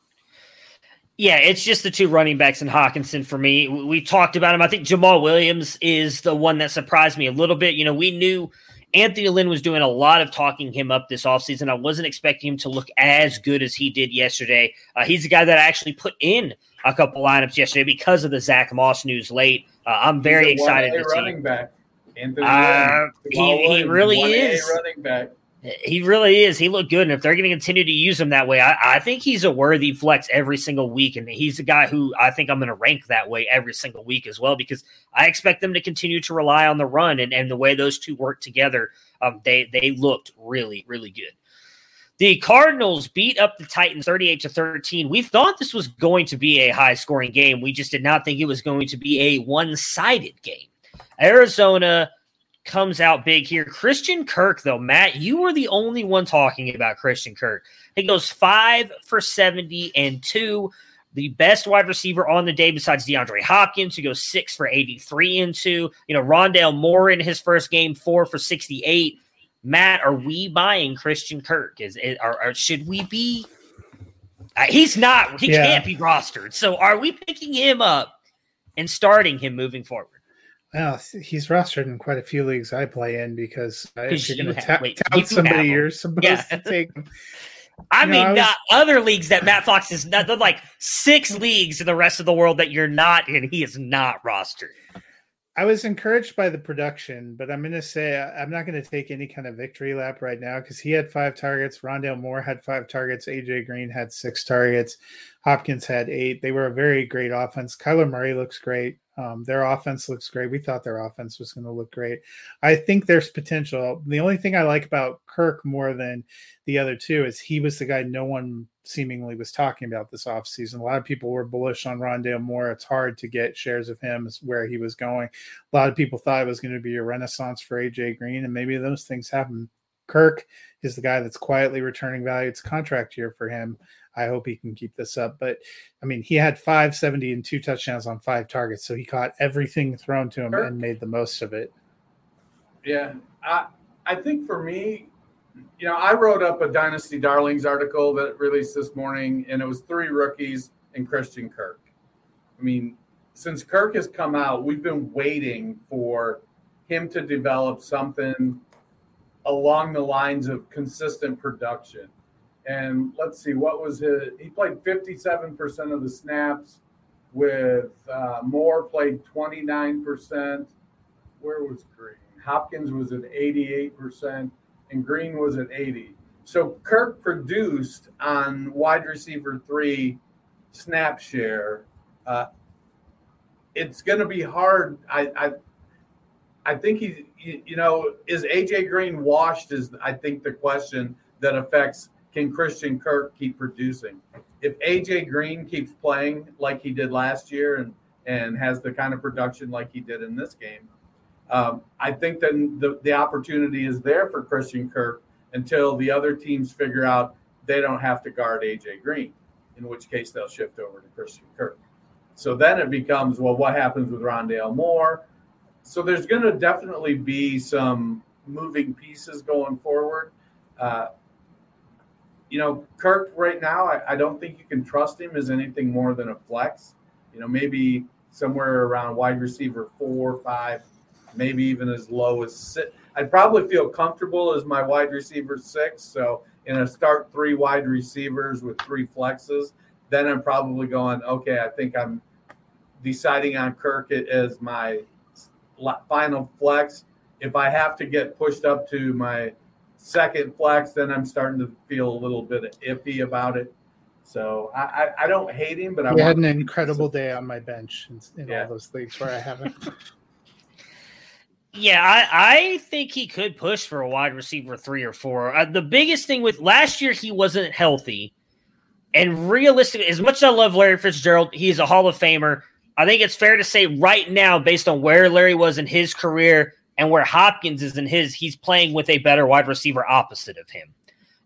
Yeah, it's just the two running backs and Hockenson for me. We talked about him. I think Jamaal Williams is the one that surprised me a little bit. You know, we knew Anthony Lynn was doing a lot of talking him up this offseason. I wasn't expecting him to look as good as he did yesterday. Uh, he's the guy that I actually put in a couple lineups yesterday because of the Zach Moss news late. Uh, I'm very excited to running see. back. Anthony Uh, Lynn, he- he really 1A is. running back. He really is. He looked good. And if they're going to continue to use him that way, I, I think he's a worthy flex every single week. And he's a guy who I think I'm going to rank that way every single week as well, because I expect them to continue to rely on the run and, and the way those two work together. Um, they, they looked really, really good. The Cardinals beat up the Titans 38 to 13. We thought this was going to be a high scoring game. We just did not think it was going to be a one sided game. Arizona comes out big here. Christian Kirk, though, Matt, you were the only one talking about Christian Kirk. He goes five for 70 and two. The best wide receiver on the day besides DeAndre Hopkins, who goes six for 83 and two. You know, Rondale Moore in his first game, four for 68. Matt, are we buying Christian Kirk? Is it, or, or should we be? Uh, he's not. He Yeah. can't be rostered. So are we picking him up and starting him moving forward? Well, he's rostered in quite a few leagues I play in because uh, if you're you going to have- ta- tout somebody, you're supposed Yeah. to take him. I You know, mean, I was- not other leagues that Matt Fox is not. Like six leagues in the rest of the world that you're not in. He is not rostered. I was encouraged by the production, but I'm going to say I- I'm not going to take any kind of victory lap right now because he had five targets. Rondale Moore had five targets. AJ Green had six targets. Hopkins had eight. They were a very great offense. Kyler Murray looks great. Um, their offense looks great. We thought their offense was going to look great. I think there's potential. The only thing I like about Kirk more than the other two is he was the guy no one seemingly was talking about this offseason. A lot of people were bullish on Rondale Moore. It's hard to get shares of him where he was going. A lot of people thought it was going to be a renaissance for AJ Green, and maybe those things happen. Kirk is the guy that's quietly returning value. It's contract year for him. I hope he can keep this up. But I mean, he had 570 and two touchdowns on five targets. So he caught everything thrown to him Kirk- and made the most of it. Yeah, I I think for me, you know, I wrote up a Dynasty Darlings article that released this morning, and it was three rookies and Christian Kirk. I mean, since Kirk has come out, we've been waiting for him to develop something along the lines of consistent production. And let's see, what was his? He played 57% of the snaps. With uh, Moore played 29%. Where was Green? Hopkins was at 88%, and Green was at 80. So Kirk produced on wide receiver three snap share. Uh, it's going to be hard. I, I, I think he, you, you know, is AJ Green washed? Is I think the question that affects can Christian Kirk keep producing? If AJ Green keeps playing like he did last year and and has the kind of production like he did in this game, um, I think then the, the opportunity is there for Christian Kirk until the other teams figure out they don't have to guard AJ Green, in which case they'll shift over to Christian Kirk. So then it becomes well, what happens with Rondale Moore? So there's going to definitely be some moving pieces going forward. Uh, you know, Kirk right now, I, I don't think you can trust him as anything more than a flex. You know, maybe somewhere around wide receiver four, five, maybe even as low as six. I'd probably feel comfortable as my wide receiver six. So in a start three wide receivers with three flexes, then I'm probably going, okay, I think I'm deciding on Kirk as my final flex. If I have to get pushed up to my second flex, then I'm starting to feel a little bit iffy about it. So I, I, I don't hate him, but I had an incredible day on my bench in, in Yeah. all those leagues where I haven't. Yeah, I, I think he could push for a wide receiver three or four. Uh, the biggest thing with last year, he wasn't healthy. And realistically, as much as I love Larry Fitzgerald, he's a Hall of Famer. I think it's fair to say right now, based on where Larry was in his career and where Hopkins is in his, he's playing with a better wide receiver opposite of him.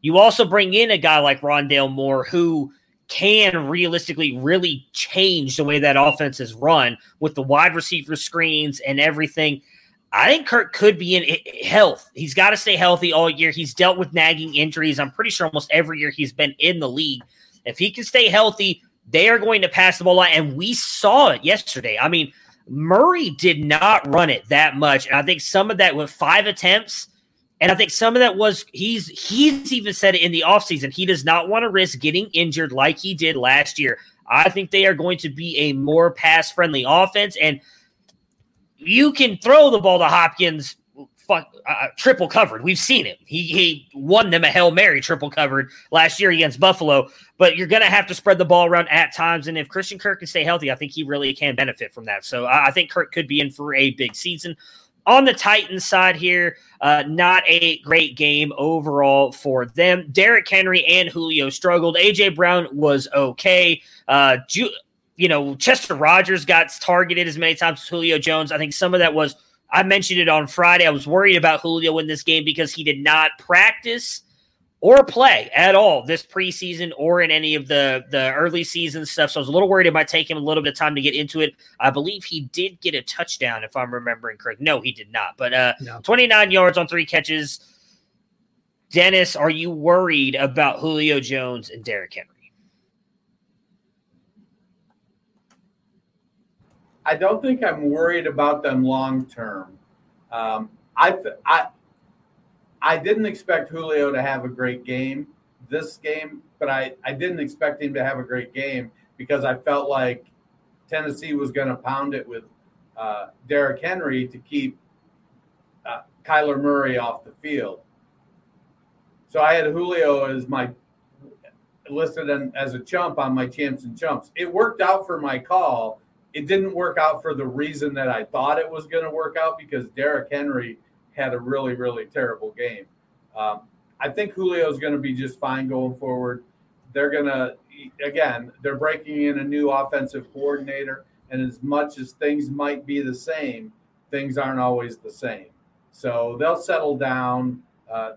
You also bring in a guy like Rondale Moore, who can realistically really change the way that offense is run with the wide receiver screens and everything. I think Kirk could be in health. He's got to stay healthy all year. He's dealt with nagging injuries. I'm pretty sure almost every year he's been in the league. If he can stay healthy, they are going to pass the ball line. And we saw it yesterday. I mean, Murray did not run it that much. And I think some of that with five attempts. And I think some of that was he's he's even said it in the offseason. He does not want to risk getting injured like he did last year. I think they are going to be a more pass friendly offense. And you can throw the ball to Hopkins fuck, uh, triple covered. We've seen it. He he won them a hail mary triple covered last year against Buffalo. But you're to have to spread the ball around at times. And if Christian Kirk can stay healthy, I think he really can benefit from that. So I, I think Kirk could be in for a big season. On the Titans side here, uh, not a great game overall for them. Derrick Henry and Julio struggled. AJ Brown was okay. Uh, Ju- you know, Chester Rogers got targeted as many times as Julio Jones. I think some of that was I mentioned it on Friday. I was worried about Julio in this game because he did not practice or play at all this preseason or in any of the the early season stuff. So I was a little worried it might take him a little bit of time to get into it. I believe he did get a touchdown, if I'm remembering correct. No, he did not. But uh, no. 29 yards on three catches. Dennis, are you worried about Julio Jones and Derrick Henry? I don't think I'm worried about them long term. Um, I, I I didn't expect Julio to have a great game this game, but I, I didn't expect him to have a great game because I felt like Tennessee was going to pound it with uh, Derrick Henry to keep uh, Kyler Murray off the field. So I had Julio as my listed as a chump on my champs and chumps. It worked out for my call it didn't work out for the reason that I thought it was going to work out because Derrick Henry had a really, really terrible game. Um, I think Julio is going to be just fine going forward. They're going to, again, they're breaking in a new offensive coordinator. And as much as things might be the same, things aren't always the same. So they'll settle down. Uh,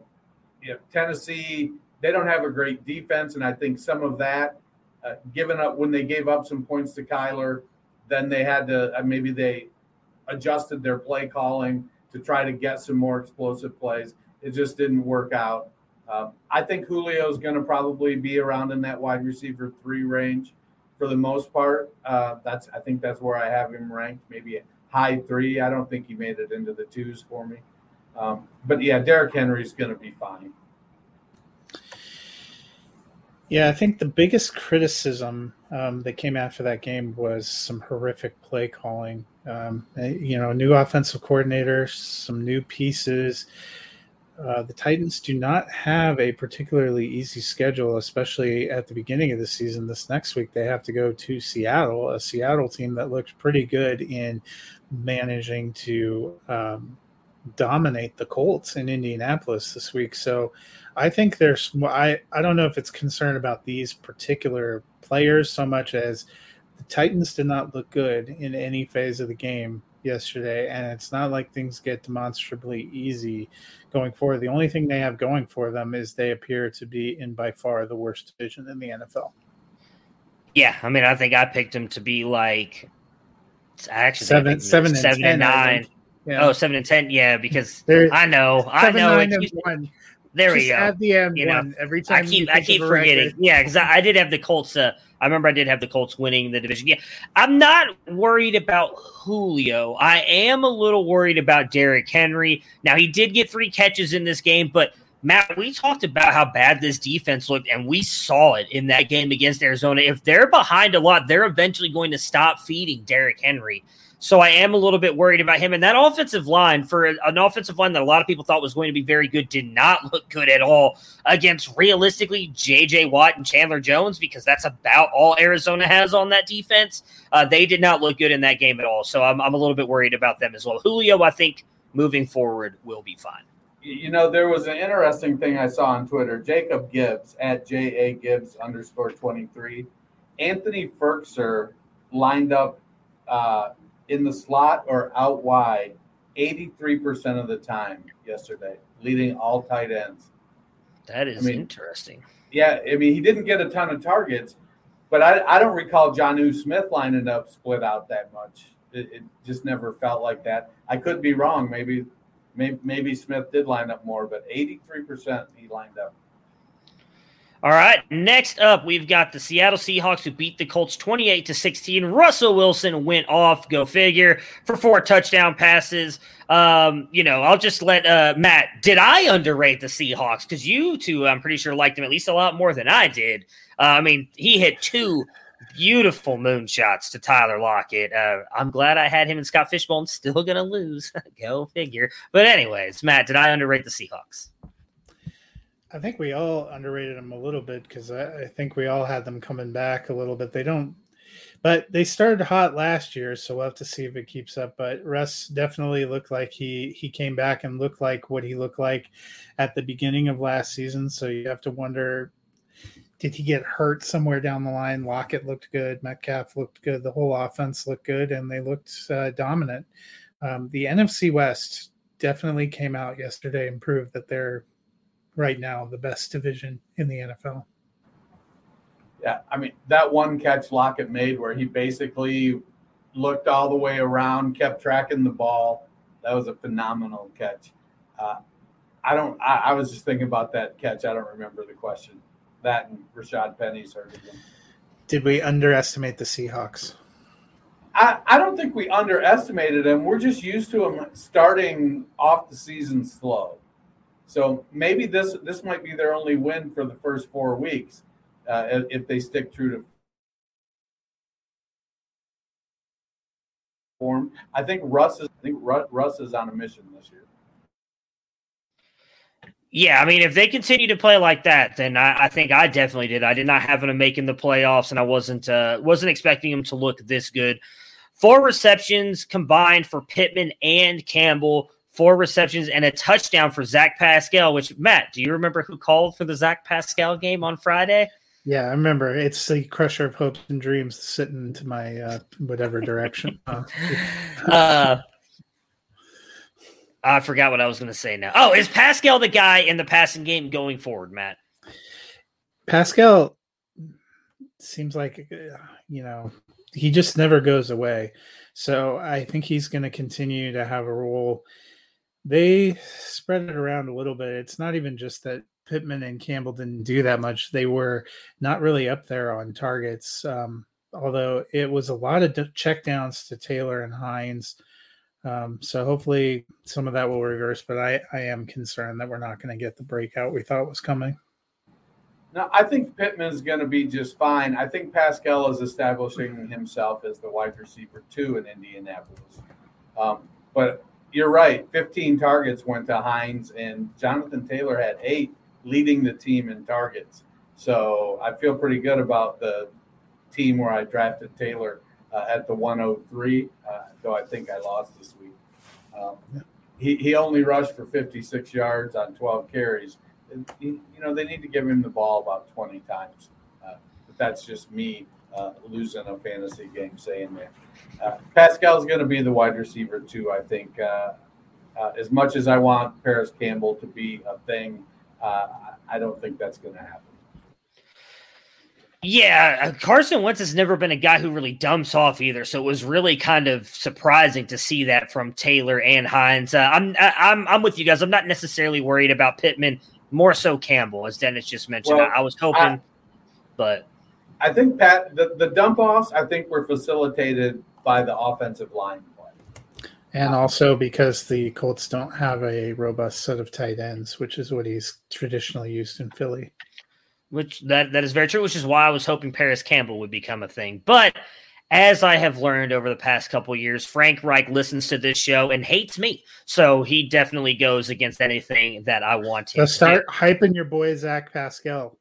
if Tennessee, they don't have a great defense. And I think some of that, uh, given up when they gave up some points to Kyler, then they had to uh, maybe they adjusted their play calling to try to get some more explosive plays. It just didn't work out. Um, I think Julio is going to probably be around in that wide receiver three range for the most part. Uh, that's I think that's where I have him ranked, maybe a high three. I don't think he made it into the twos for me. Um, but yeah, Derrick is going to be fine. Yeah, I think the biggest criticism um, that came after that game was some horrific play calling. Um, eh, you know, new offensive coordinator, some new pieces. Uh, the Titans do not have a particularly easy schedule, especially at the beginning of the season. This next week, they have to go to Seattle, a Seattle team that looked pretty good in managing to um, dominate the Colts in Indianapolis this week. So I think there's I I don't know if it's concern about these particular players so much as the Titans did not look good in any phase of the game yesterday, and it's not like things get demonstrably easy going forward. The only thing they have going for them is they appear to be in by far the worst division in the NFL. Yeah, I mean, I think I picked them to be like actually seven, seven, and seven and nine. Yeah. Oh, seven and ten, yeah, because They're, I know, I know. It, there we go. At the end, you know, every time I keep I keep forgetting. Record. Yeah, because I, I, did have the Colts. Uh, I remember I did have the Colts winning the division. Yeah, I'm not worried about Julio. I am a little worried about Derrick Henry. Now he did get three catches in this game, but Matt, we talked about how bad this defense looked, and we saw it in that game against Arizona. If they're behind a lot, they're eventually going to stop feeding Derrick Henry. So I am a little bit worried about him. And that offensive line, for an offensive line that a lot of people thought was going to be very good, did not look good at all against realistically JJ Watt and Chandler Jones because that's about all Arizona has on that defense. Uh, they did not look good in that game at all. So I'm, I'm a little bit worried about them as well. Julio, I think moving forward will be fine. You know, there was an interesting thing I saw on Twitter. Jacob Gibbs at J A Gibbs underscore 23. Anthony Firkser lined up uh, in the slot or out wide 83% of the time yesterday, leading all tight ends. That is I mean, interesting. Yeah, I mean, he didn't get a ton of targets, but I, I don't recall Jonnu Smith lining up split out that much. It, it, just never felt like that. I could be wrong. Maybe, maybe, maybe Smith did line up more, but 83% he lined up. All right. Next up, we've got the Seattle Seahawks who beat the Colts 28 to 16. Russell Wilson went off, go figure, for four touchdown passes. Um, you know, I'll just let uh, Matt, did I underrate the Seahawks? Because you two, I'm pretty sure, liked him at least a lot more than I did. Uh, I mean, he hit two beautiful moonshots to Tyler Lockett. Uh, I'm glad I had him and Scott Fishbowl. Still going to lose. go figure. But, anyways, Matt, did I underrate the Seahawks? I think we all underrated them a little bit because I, I, think we all had them coming back a little bit. They don't, but they started hot last year, so we'll have to see if it keeps up. But Russ definitely looked like he he came back and looked like what he looked like at the beginning of last season. So you have to wonder, did he get hurt somewhere down the line? Lockett looked good, Metcalf looked good, the whole offense looked good, and they looked uh, dominant. Um, the NFC West definitely came out yesterday and proved that they're right now the best division in the NFL. Yeah, I mean that one catch Lockett made where he basically looked all the way around, kept tracking the ball. That was a phenomenal catch. Uh, I don't. I, I, was just thinking about that catch. I don't remember the question. That and Rashad Penny's hurt again. Did we underestimate the Seahawks? I, I don't think we underestimated them. We're just used to them starting off the season slow. So maybe this this might be their only win for the first four weeks uh, if they stick true to form. I think Russ is I think Russ is on a mission this year. Yeah, I mean, if they continue to play like that, then I, I, think I definitely did. I did not have them making the playoffs, and I wasn't uh, wasn't expecting them to look this good. Four receptions combined for Pittman and Campbell four receptions and a touchdown for Zach Pascal. Which Matt, do you remember who called for the Zach Pascal game on Friday? Yeah, I remember. It's the crusher of hopes and dreams sitting to my uh, whatever direction. uh, I forgot what I was going to say now. Oh, is Pascal the guy in the passing game going forward, Matt? Pascal seems like uh, you know he just never goes away. So I think he's going to continue to have a role they spread it around a little bit. It's not even just that Pittman and Campbell didn't do that much; they were not really up there on targets. Um, although it was a lot of checkdowns to Taylor and Hines. Um, so hopefully some of that will reverse, but I, I am concerned that we're not going to get the breakout we thought was coming. No, I think Pittman's going to be just fine. I think Pascal is establishing himself as the wide receiver two in Indianapolis. Um, but you're right. 15 targets went to Hines, and Jonathan Taylor had eight, leading the team in targets. So I feel pretty good about the team where I drafted Taylor uh, at the 103, uh, though I think I lost this week. Um, he, he only rushed for 56 yards on 12 carries. He, you know, they need to give him the ball about 20 times. Uh, but that's just me uh, losing a fantasy game saying that. Uh, Pascal's going to be the wide receiver too. I think uh, uh, as much as I want Parris Campbell to be a thing, uh, I don't think that's going to happen. Yeah, uh, Carson Wentz has never been a guy who really dumps off either, so it was really kind of surprising to see that from Taylor and Hines. Uh, I'm I'm I'm with you guys. I'm not necessarily worried about Pittman, more so Campbell, as Dennis just mentioned. Well, I, I, was hoping, I, but I think Pat the, the dump offs I think were facilitated by the offensive line play. And also because the Colts don't have a robust set of tight ends, which is what he's traditionally used in Philly. Which that that is very true, which is why I was hoping Parris Campbell would become a thing. But as I have learned over the past couple years, Frank Reich listens to this show and hates me. So he definitely goes against anything that I want to. So start hyping your boy Zach Pascal.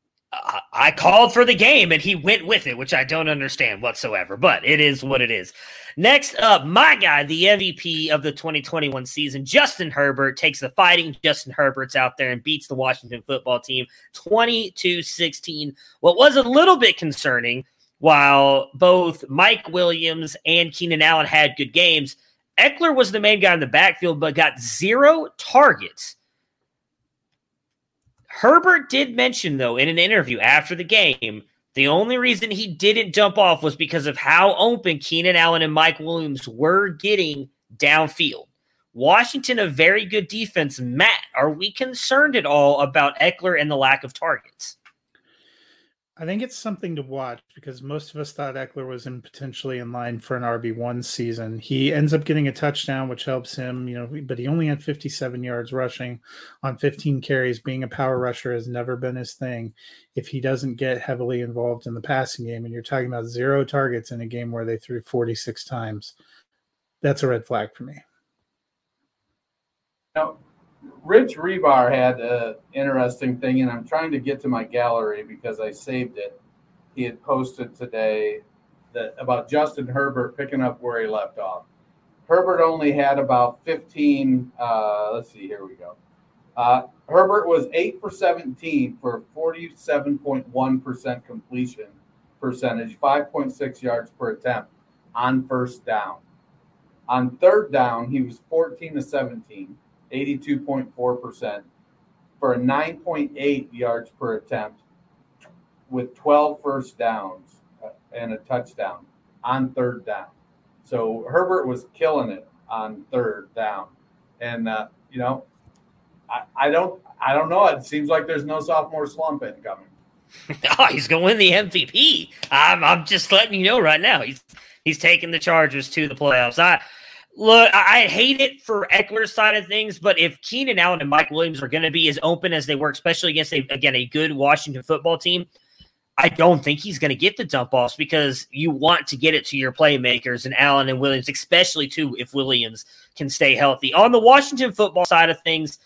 I called for the game and he went with it, which I don't understand whatsoever, but it is what it is. Next up, my guy, the MVP of the 2021 season, Justin Herbert, takes the fighting Justin Herberts out there and beats the Washington football team 22 16. What was a little bit concerning, while both Mike Williams and Keenan Allen had good games, Ekeler was the main guy in the backfield, but got zero targets Herbert did mention, though, in an interview after the game The only reason he didn't jump off was because of how open Keenan Allen and Mike Williams were getting downfield. Washington, a very good defense. Matt, are we concerned at all about Ekeler and the lack of targets? I think it's something to watch because most of us thought Ekeler was in potentially in line for an RB one season. He ends up getting a touchdown, which helps him, you know, but he only had 57 yards rushing on 15 carries. Being a power rusher has never been his thing. If he doesn't get heavily involved in the passing game, and you're talking about zero targets in a game where they threw 46 times, that's a red flag for me. Now, Rich Hribar had an interesting thing, and I'm trying to get to my gallery because I saved it. He had posted today that about Justin Herbert picking up where he left off. Herbert only had about 15. Uh, let's see, here we go. Uh, Herbert was 8 for 17 for 47.1% completion percentage, 5.6 yards per attempt on first down. On third down, he was 14 to 17 82.4%, for a 9.8 yards per attempt with 12 first downs uh, and a touchdown on third down. So Herbert was killing it on third down. And, uh, you know, I, I don't I don't know. It seems like there's no sophomore slump incoming. oh, he's going to win the MVP. I'm, I'm just letting you know right now. He's he's taking the Chargers to the playoffs. I Look, I hate it for Ekeler's side of things, but if Keenan Allen and Mike Williams are going to be as open as they were, especially against a, again a good Washington football team, I don't think he's going to get the dump offs because you want to get it to your playmakers and Allen and Williams, especially too if Williams can stay healthy. On the Washington football side of things,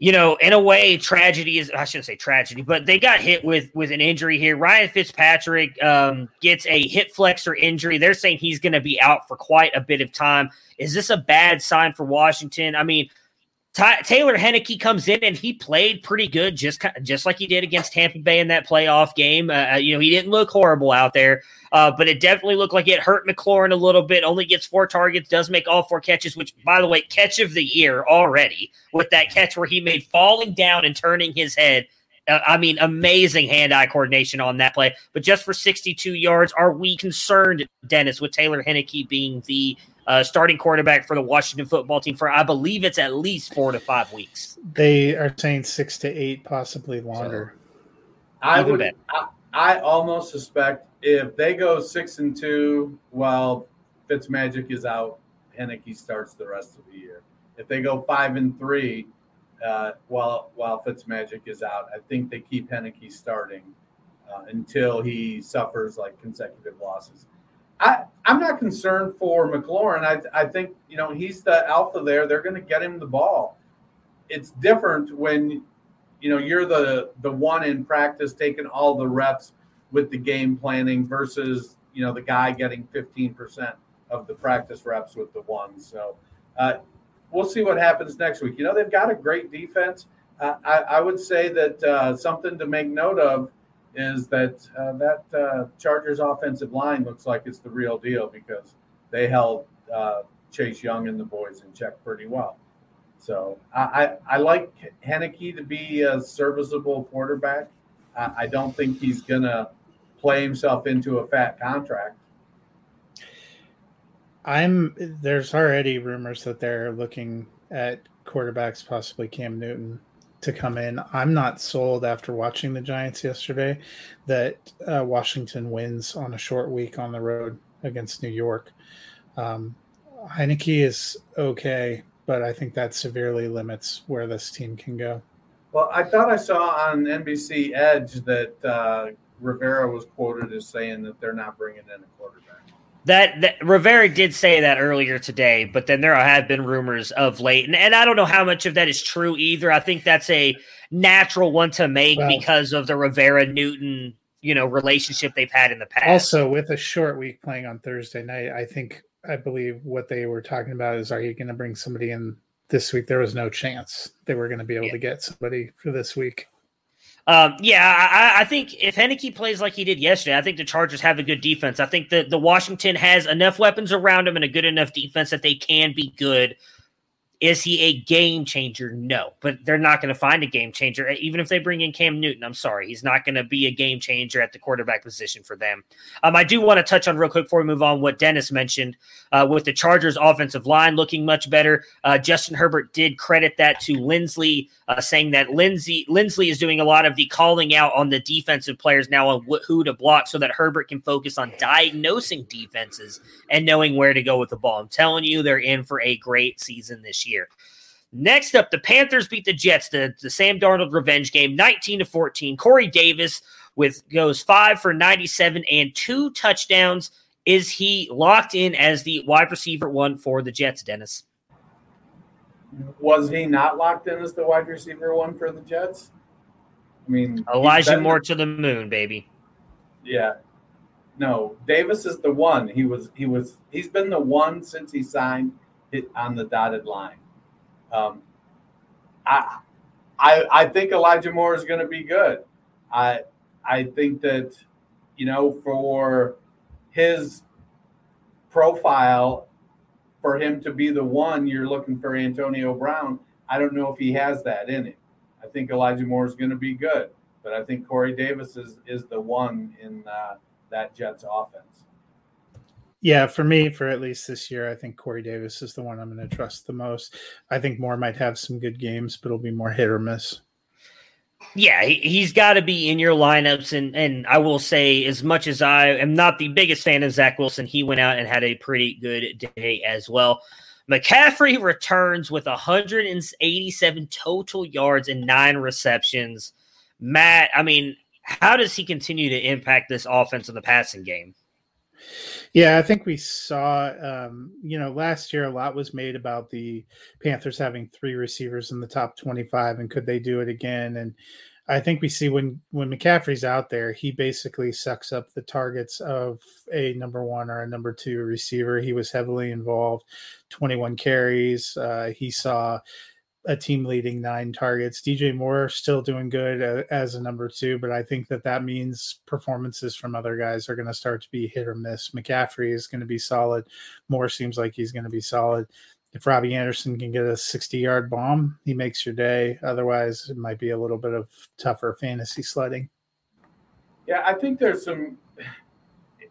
you know, in a way, tragedy is I shouldn't say tragedy, but they got hit with with an injury here. Ryan Fitzpatrick um, gets a hip flexor injury. They're saying he's going to be out for quite a bit of time. Is this a bad sign for Washington? I mean, Ty- Taylor Heinicke comes in and he played pretty good, just just like he did against Tampa Bay in that playoff game. Uh, uh, you know, he didn't look horrible out there, uh, but it definitely looked like it hurt McLaurin a little bit. Only gets four targets, does make all four catches, which, by the way, catch of the year already with that catch where he made falling down and turning his head. Uh, I mean, amazing hand-eye coordination on that play. But just for 62 yards, are we concerned, Dennis, with Taylor Heinicke being the uh, starting quarterback for the Washington football team for I believe it's at least four to five weeks. They are saying six to eight, possibly longer. So, I would. I, I, almost suspect if they go six and two while Fitzmagic is out, Heinicke starts the rest of the year. If they go five and three uh, while while Fitzmagic is out, I think they keep Heinicke starting uh, until he suffers like consecutive losses. I, I'm not concerned for McLaurin. I, I think, you know, he's the alpha there. They're going to get him the ball. It's different when, you know, you're the, the one in practice taking all the reps with the game planning versus, you know, the guy getting 15% of the practice reps with the ones. So uh, we'll see what happens next week. You know, they've got a great defense. Uh, I, I would say that uh, something to make note of is that uh, that uh, Chargers offensive line looks like it's the real deal because they held uh, Chase Young and the boys in check pretty well. So I, I, I like Heinicke to be a serviceable quarterback. I, I don't think he's going to play himself into a fat contract. I'm there's already rumors that they're looking at quarterbacks, possibly Cam Newton to come in. I'm not sold after watching the Giants yesterday that uh, Washington wins on a short week on the road against New York. Um, Heinicke is okay, but I think that severely limits where this team can go. Well, I thought I saw on NBC Edge that uh, Rivera was quoted as saying that they're not bringing in a quarterback. That, that Rivera did say that earlier today, but then there have been rumors of late, and, and I don't know how much of that is true either. I think that's a natural one to make well, because of the Rivera Newton, you know, relationship they've had in the past. Also, with a short week playing on Thursday night, I think I believe what they were talking about is, are you going to bring somebody in this week? There was no chance they were going to be able yeah. to get somebody for this week. Um, yeah, I, I, think if Heinicke plays like he did yesterday, I think the Chargers have a good defense. I think that the Washington has enough weapons around him and a good enough defense that they can be good. Is he a game changer? No, but they're not going to find a game changer. Even if they bring in Cam Newton, I'm sorry, he's not going to be a game changer at the quarterback position for them. Um, I do want to touch on real quick before we move on what Dennis mentioned uh, with the Chargers offensive line looking much better. Uh, Justin Herbert did credit that to Linsley, uh, saying that Lindsey Linsley is doing a lot of the calling out on the defensive players now on wh- who to block, so that Herbert can focus on diagnosing defenses and knowing where to go with the ball. I'm telling you, they're in for a great season this year. Next up, the Panthers beat the Jets, the, the Sam Darnold revenge game, 19 to 14. Corey Davis with goes five for 97 and two touchdowns. Is he locked in as the wide receiver one for the Jets, Dennis? Was he not locked in as the wide receiver one for the Jets? I mean, Elijah Moore to the moon, baby. Yeah. No, Davis is the one. He was he was he's been the one since he signed it on the dotted line. Um, I I I think Elijah Moore is going to be good. I I think that you know for his profile for him to be the one you're looking for Antonio Brown. I don't know if he has that in him. I think Elijah Moore is going to be good, but I think Corey Davis is is the one in uh, that Jets offense. Yeah, for me, for at least this year, I think Corey Davis is the one I'm going to trust the most. I think Moore might have some good games, but it'll be more hit or miss. Yeah, he, has got to be in your lineups. And, and I will say, as much as I am not the biggest fan of Zach Wilson, he went out and had a pretty good day as well. McCaffrey returns with 187 total yards and nine receptions. Matt, I mean, how does he continue to impact this offense in the passing game? Yeah, I think we saw, um, you know, last year a lot was made about the Panthers having three receivers in the top 25 and could they do it again? And I think we see when when McCaffrey's out there, he basically sucks up the targets of a number one or a number two receiver. He was heavily involved, 21 carries. Uh, he saw a team leading nine targets. DJ Moore still doing good uh, as a number two, but I think that that means performances from other guys are going to start to be hit or miss. McCaffrey is going to be solid. Moore seems like he's going to be solid. If Robbie Anderson can get a 60 yard bomb, he makes your day. Otherwise, it might be a little bit of tougher fantasy sledding. Yeah, I think there's some.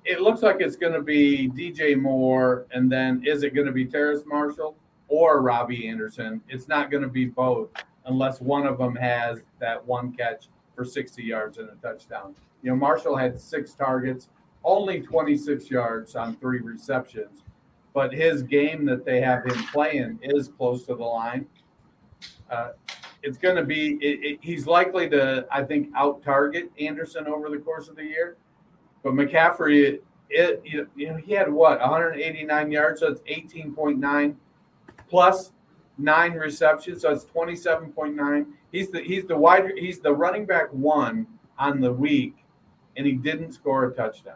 It looks like it's going to be DJ Moore, and then is it going to be Terrace Marshall? Or Robbie Anderson. It's not going to be both unless one of them has that one catch for 60 yards and a touchdown. You know, Marshall had six targets, only 26 yards on three receptions, but his game that they have him playing is close to the line. Uh, it's going to be, it, it, he's likely to, I think, out target Anderson over the course of the year. But McCaffrey, it, you know, he had what, 189 yards, so it's 18.9 plus nine receptions, so it's twenty seven point nine. He's the he's the wide he's the running back one on the week, and he didn't score a touchdown.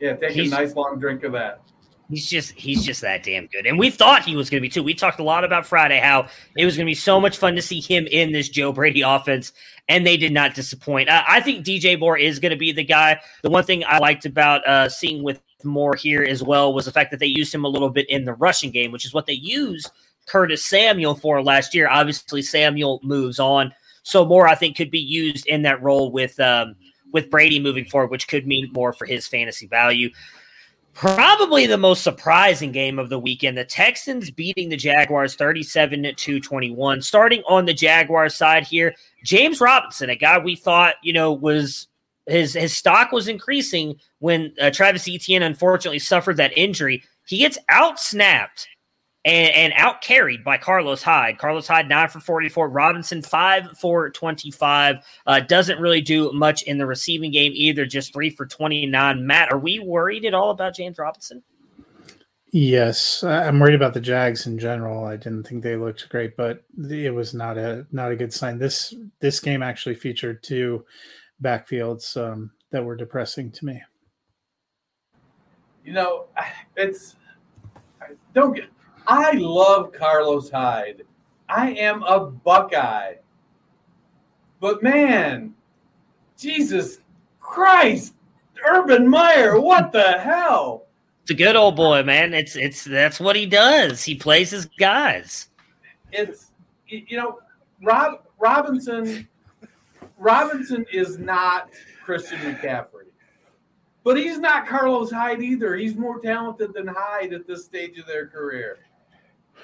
Yeah, take he's, a nice long drink of that. He's just he's just that damn good. And we thought he was going to be too. We talked a lot about Friday how it was going to be so much fun to see him in this Joe Brady offense, and they did not disappoint. I, I think DJ Moore is going to be the guy. The one thing I liked about uh, seeing with Moore here as well was the fact that they used him a little bit in the rushing game, which is what they used Curtis Samuel for last year. Obviously, Samuel moves on, so Moore I think could be used in that role with um, with Brady moving forward, which could mean more for his fantasy value. Probably the most surprising game of the weekend. The Texans beating the Jaguars 37 to 21. Starting on the Jaguars side here, James Robinson, a guy we thought, you know, was his his stock was increasing when uh, Travis Etienne unfortunately suffered that injury. He gets out snapped and, and out carried by Carlos Hyde. Carlos Hyde nine for forty four. Robinson five for twenty five. Uh, doesn't really do much in the receiving game either. Just three for twenty nine. Matt, are we worried at all about James Robinson? Yes, I'm worried about the Jags in general. I didn't think they looked great, but it was not a not a good sign. This this game actually featured two backfields um, that were depressing to me. You know, it's I don't get. I love Carlos Hyde. I am a Buckeye, but man, Jesus Christ, Urban Meyer, what the hell? It's a good old boy, man. It's it's that's what he does. He plays his guys. It's you know, Rob Robinson. Robinson is not Christian McCaffrey, but he's not Carlos Hyde either. He's more talented than Hyde at this stage of their career.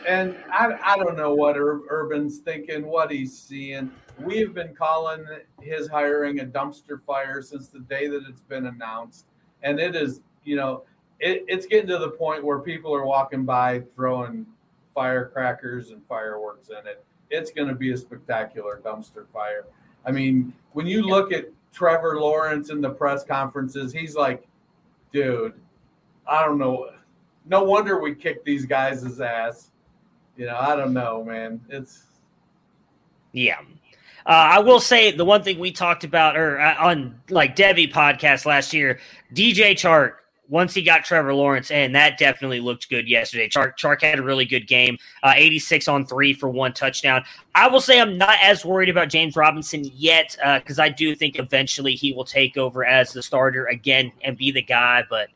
And I, I don't know what Ur- Urban's thinking, what he's seeing. We've been calling his hiring a dumpster fire since the day that it's been announced. And it is, you know, it, it's getting to the point where people are walking by throwing firecrackers and fireworks in it. It's going to be a spectacular dumpster fire. I mean, when you look at Trevor Lawrence in the press conferences, he's like, dude, I don't know. No wonder we kicked these guys' ass. You know, I don't know, man. It's yeah. Uh, I will say the one thing we talked about, or uh, on like Debbie podcast last year, DJ Chark. Once he got Trevor Lawrence in, that definitely looked good yesterday. Chark, Chark had a really good game, uh, 86 on three for one touchdown. I will say I'm not as worried about James Robinson yet because uh, I do think eventually he will take over as the starter again and be the guy. But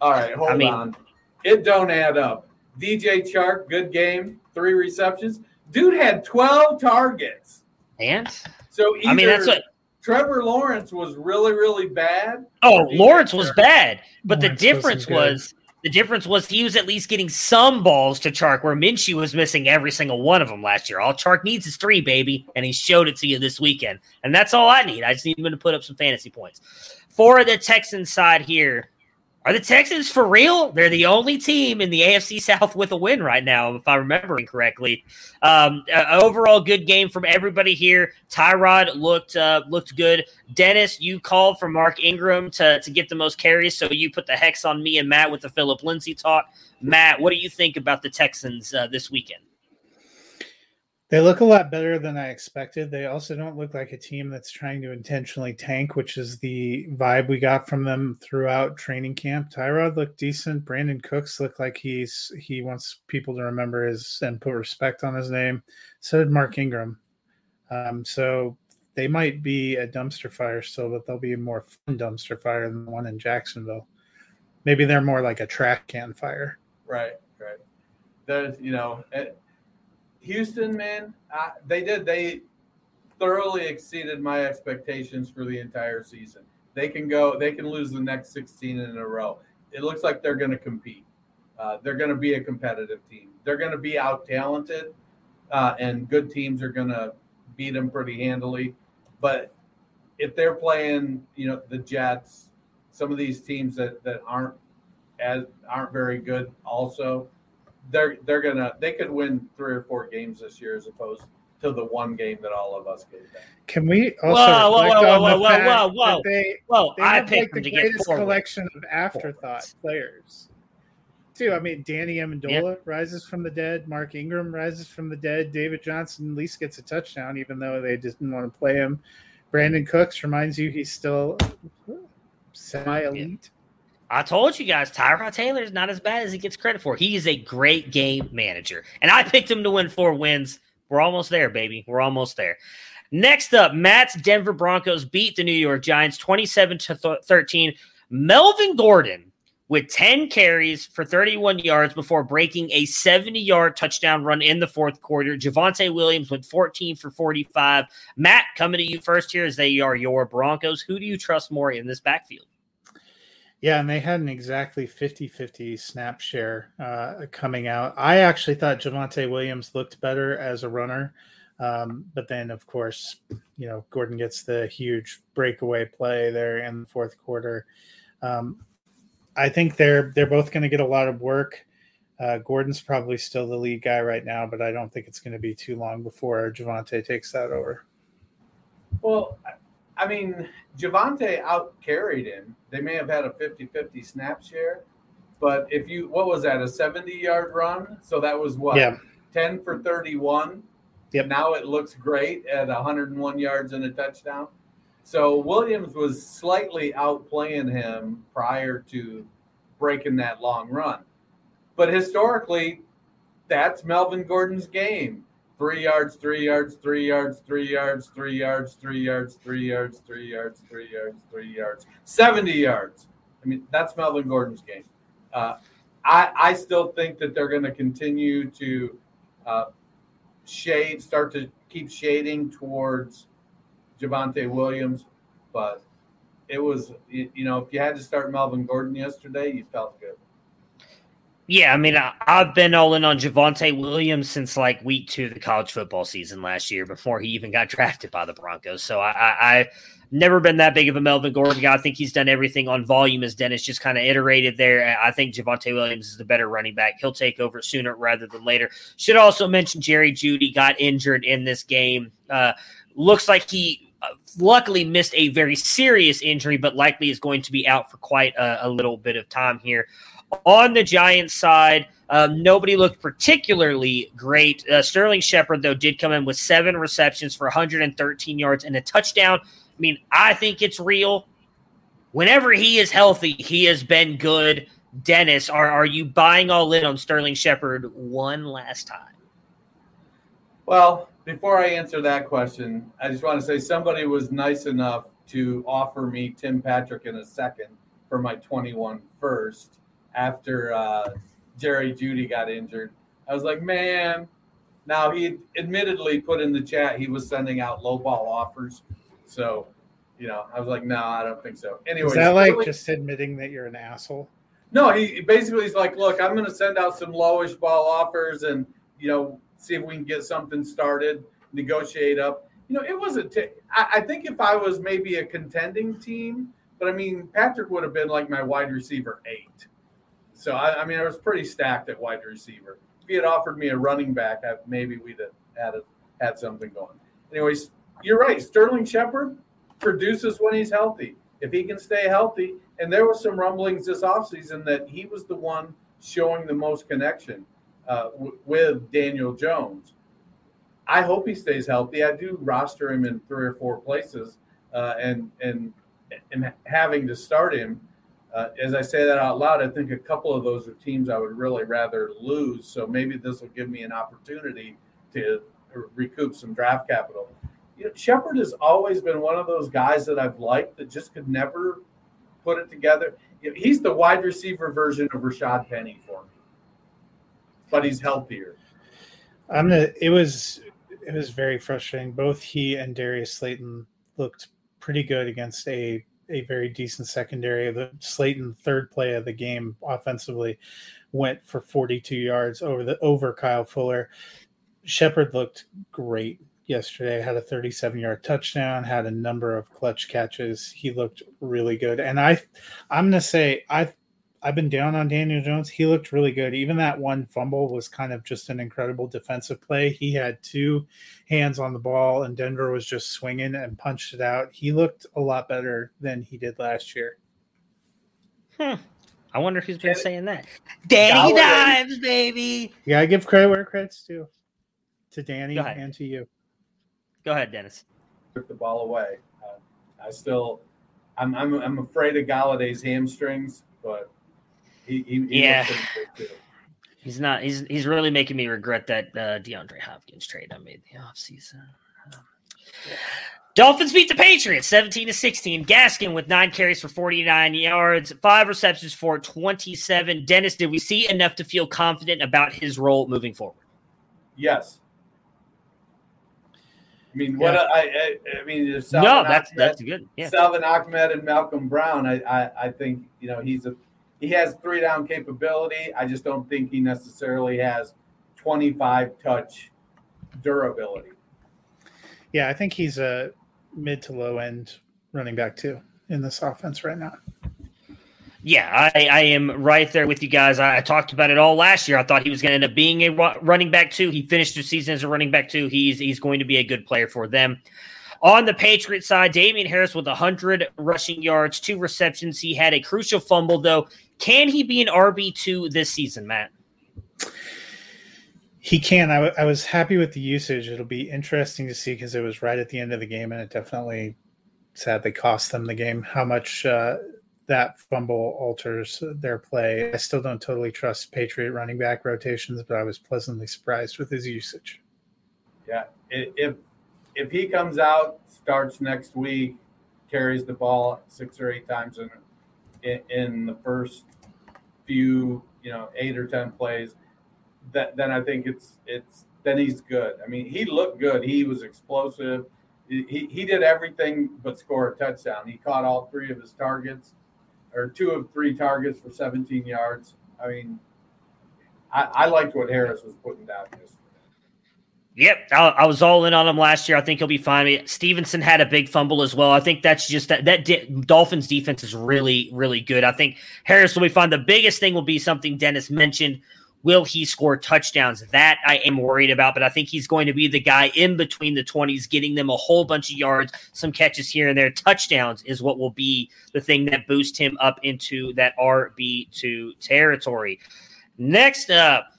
all right, hold I mean, on, it don't add up. DJ Chark, good game, three receptions. Dude had 12 targets. And so I mean that's what Trevor Lawrence was really, really bad. Oh, Lawrence was bad, but Lawrence the difference was the difference was he was at least getting some balls to Chark, where Minshew was missing every single one of them last year. All Chark needs is three, baby, and he showed it to you this weekend, and that's all I need. I just need him to put up some fantasy points. For the Texans side here, are the Texans for real? They're the only team in the AFC South with a win right now, if I'm remembering correctly. Um, uh, overall, good game from everybody here. Tyrod looked uh, looked good. Dennis, you called for Mark Ingram to, to get the most carries, so you put the hex on me and Matt with the Philip Lindsay talk. Matt, what do you think about the Texans uh, this weekend? They look a lot better than I expected. They also don't look like a team that's trying to intentionally tank, which is the vibe we got from them throughout training camp. Tyrod looked decent. Brandin Cooks looked like he's he wants people to remember his and put respect on his name. So did Mark Ingram. Um, so they might be a dumpster fire still, but they'll be a more fun dumpster fire than the one in Jacksonville. Maybe they're more like a trash can fire. Right, right. There's, you know, it, Houston, man, I, they did. They thoroughly exceeded my expectations for the entire season. They can go. They can lose the next 16 in a row. It looks like they're going to compete. Uh, they're going to be a competitive team. They're going to be out talented, uh, and good teams are going to beat them pretty handily. But if they're playing, you know, the Jets, some of these teams that that aren't as aren't very good, also, they're they're gonna they could win three or four games this year as opposed to the one game that all of us gave them. Can we also whoa, whoa, whoa, whoa, whoa, whoa, whoa, they, whoa, they I have picked like the greatest collection of afterthought players. Too. I mean, Danny Amendola Yep. rises from the dead. Mark Ingram rises from the dead. David Johnson at least gets a touchdown, even though they didn't want to play him. Brandin Cooks reminds you he's still semi elite. I told you guys, Tyrod Taylor is not as bad as he gets credit for. He is a great game manager, and I picked him to win four wins. We're almost there, baby. We're almost there. Next up, Matt's Denver Broncos beat the New York Giants 27 to 13. Melvin Gordon with 10 carries for 31 yards before breaking a 70 yard touchdown run in the fourth quarter. Javonte Williams went 14 for 45. Matt, coming to you first here as they are your Broncos. Who do you trust more in this backfield? Yeah, and they had an exactly 50 50 snap share uh, coming out. I actually thought Javonte Williams looked better as a runner. Um, but then, of course, you know, Gordon gets the huge breakaway play there in the fourth quarter. Um, I think they're they're both going to get a lot of work. Uh, Gordon's probably still the lead guy right now, but I don't think it's going to be too long before Javonte takes that over. Well, I mean, Javonte out carried him. They may have had a 50 50 snap share, but if you, what was that, a 70 yard run? So that was what? Yeah. 10 for 31. Yep. Now it looks great at 101 yards and a touchdown. So Williams was slightly outplaying him prior to breaking that long run. But historically, that's Melvin Gordon's game. Three yards, three yards, three yards, three yards, three yards, three yards, three yards, three yards, three yards, three yards, 70 yards. I mean, that's Melvin Gordon's game. Uh, I, I still think that they're going to continue to uh, shade, start to keep shading towards Javonte Williams, but it was you know if you had to start Melvin Gordon yesterday, you felt good. Yeah, I mean, I, have been all in on Javonte Williams since like week two of the college football season last year, before he even got drafted by the Broncos. So I, I, I never been that big of a Melvin Gordon guy. I think he's done everything on volume, as Dennis just kind of iterated there. I think Javonte Williams is the better running back. He'll take over sooner rather than later. Should also mention Jerry Jeudy got injured in this game. Uh, looks like he uh, luckily missed a very serious injury, but likely is going to be out for quite a, a little bit of time here. On the Giants side, um, nobody looked particularly great. Uh, Sterling Shepard, though, did come in with seven receptions for 113 yards and a touchdown. I mean, I think it's real. Whenever he is healthy, he has been good. Dennis, are, are you buying all in on Sterling Shepard one last time? Well, before I answer that question, I just want to say somebody was nice enough to offer me Tim Patrick in a second for my 21 first after uh, Jerry Jeudy got injured. I was like, man. Now he admittedly put in the chat he was sending out low ball offers, so you know I was like, no, I don't think so. Anyway, is that like really, just admitting that you're an asshole? No, he basically he's like, look, I'm going to send out some lowish ball offers and you know see if we can get something started, negotiate up. You know, it wasn't. T- I, I think if I was maybe a contending team, but I mean, Patrick would have been like my wide receiver eight. So I, I, mean, I was pretty stacked at wide receiver. If he had offered me a running back, I, maybe we'd have had a, had something going. Anyways, you're right. Sterling Shepard produces when he's healthy. If he can stay healthy, and there were some rumblings this offseason that he was the one showing the most connection uh, w- with Daniel Jones. I hope he stays healthy. I do roster him in three or four places, uh, and and and having to start him uh, as I say that out loud, I think a couple of those are teams I would really rather lose. So maybe this will give me an opportunity to recoup some draft capital. You know, Shepard has always been one of those guys that I've liked that just could never put it together. You know, he's the wide receiver version of Rashaad Penny for me, but he's healthier. I'm gonna. It was it was very frustrating. Both he and Darius Slayton looked pretty good against a a very decent secondary. The Slayton third play of the game offensively went for 42 yards over the over Kyle Fuller. Shepard looked great yesterday. Had a 37 yard touchdown. Had a number of clutch catches. He looked really good. And I, I'm gonna say I I've been down on Daniel Jones. He looked really good. Even that one fumble was kind of just an incredible defensive play. He had two hands on the ball, and Denver was just swinging and punched it out. He looked a lot better than he did last year. Hmm. I wonder who's been saying that. Danny Dimes, baby. Yeah, I give credit where credit's due to Danny and to you. Go ahead, Dennis. Took the ball away. Uh, I still, I'm, I'm, I'm afraid of Golladay's hamstrings, but he, he, he yeah. He's not. He's he's really making me regret that uh, DeAndre Hopkins trade I made the offseason. Um, Dolphins beat the Patriots 17 to 16. Gaskin with nine carries for 49 yards, five receptions for 27. Dennis, did we see enough to feel confident about his role moving forward? Yes. I mean, what I, I, I mean, no, that's Ahmed, that's good. Yeah. Salvon Ahmed and Malcolm Brown. I, I, I think you know he's a he has three down capability. I just don't think he necessarily has 25 touch durability. Yeah, I think he's a mid to low end running back too in this offense right now. Yeah, I, I am right there with you guys. I, I, talked about it all last year. I thought he was going to end up being a running back too. He finished the season as a running back too. He's he's going to be a good player for them. On the Patriot side, Damien Harris with 100 rushing yards, two receptions. He had a crucial fumble, though. Can he be an RB2 this season, Matt? He can. I, w- I was happy with the usage. It'll be interesting to see because it was right at the end of the game, and it definitely sadly cost them the game. How much uh, that fumble alters their play. I still don't totally trust Patriot running back rotations, but I was pleasantly surprised with his usage. Yeah, if if he comes out, starts next week, carries the ball six or eight times in in, in the first few, you know, eight or ten plays, that then I think it's it's then he's good. I mean, he looked good. He was explosive. He, he did everything but score a touchdown. He caught all three of his targets, or two of three targets for 17 yards. I mean, I, I liked what Harris was putting down yesterday. Yep, I, I, was all in on him last year. I think he'll be fine. Stevenson had a big fumble as well. I think that's just that that di- Dolphins defense is really really good. I think Harris will be fine. The biggest thing will be something Dennis mentioned. Will he score touchdowns? That I am worried about, but I think he's going to be the guy in between the 20s, getting them a whole bunch of yards, some catches here and there. Touchdowns is what will be the thing that boosts him up into that RB2 territory. Next up.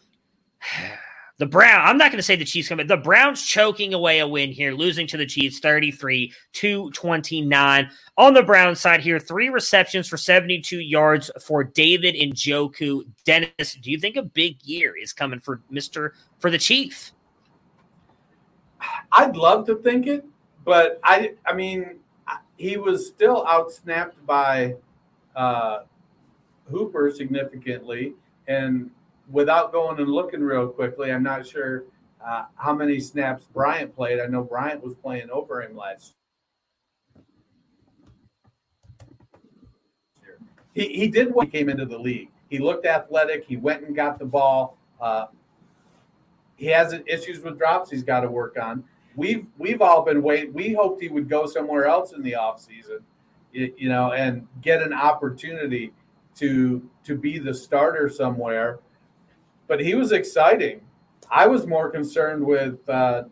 The Brown, I'm not going to say the Chiefs but the Browns choking away a win here, losing to the Chiefs 33 to 29. On the Brown side here, three receptions for 72 yards for David Njoku. Dennis, do you think a big year is coming for Mr. for the Chief? I'd love to think it, but I I mean he was still outsnapped by uh, Hooper significantly, and without going and looking real quickly, I'm not sure uh, how many snaps Bryant played. I know Bryant was playing over him last year. He, he did when he came into the league. He looked athletic. He went and got the ball. Uh, he has issues with drops he's got to work on. We've we've all been waiting. We hoped he would go somewhere else in the offseason, you know, and get an opportunity to to be the starter somewhere but he was exciting. I was more concerned with uh,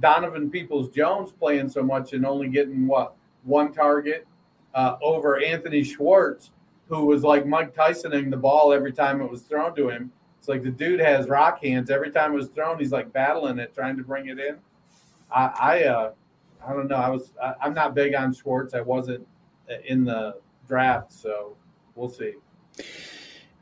Donovan Peoples Jones playing so much and only getting what one target uh, over Anthony Schwartz, who was like Mike Tysoning the ball every time it was thrown to him. It's like the dude has rock hands. Every time it was thrown, he's like battling it, trying to bring it in. I, I, uh, I don't know. I was, I, I'm not big on Schwartz. I wasn't in the draft, so we'll see.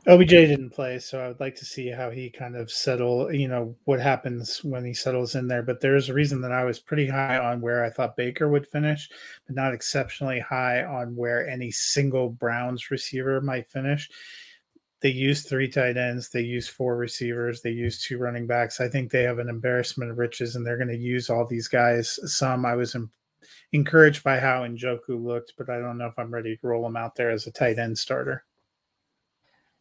OBJ didn't play, so I would like to see how he kind of settle. You know what happens when he settles in there. But there's a reason that I was pretty high on where I thought Baker would finish, but not exceptionally high on where any single Browns receiver might finish. They use three tight ends, they use four receivers, they use two running backs. I think they have an embarrassment of riches, and they're going to use all these guys. Some I was encouraged by how Njoku looked, but I don't know if I'm ready to roll him out there as a tight end starter.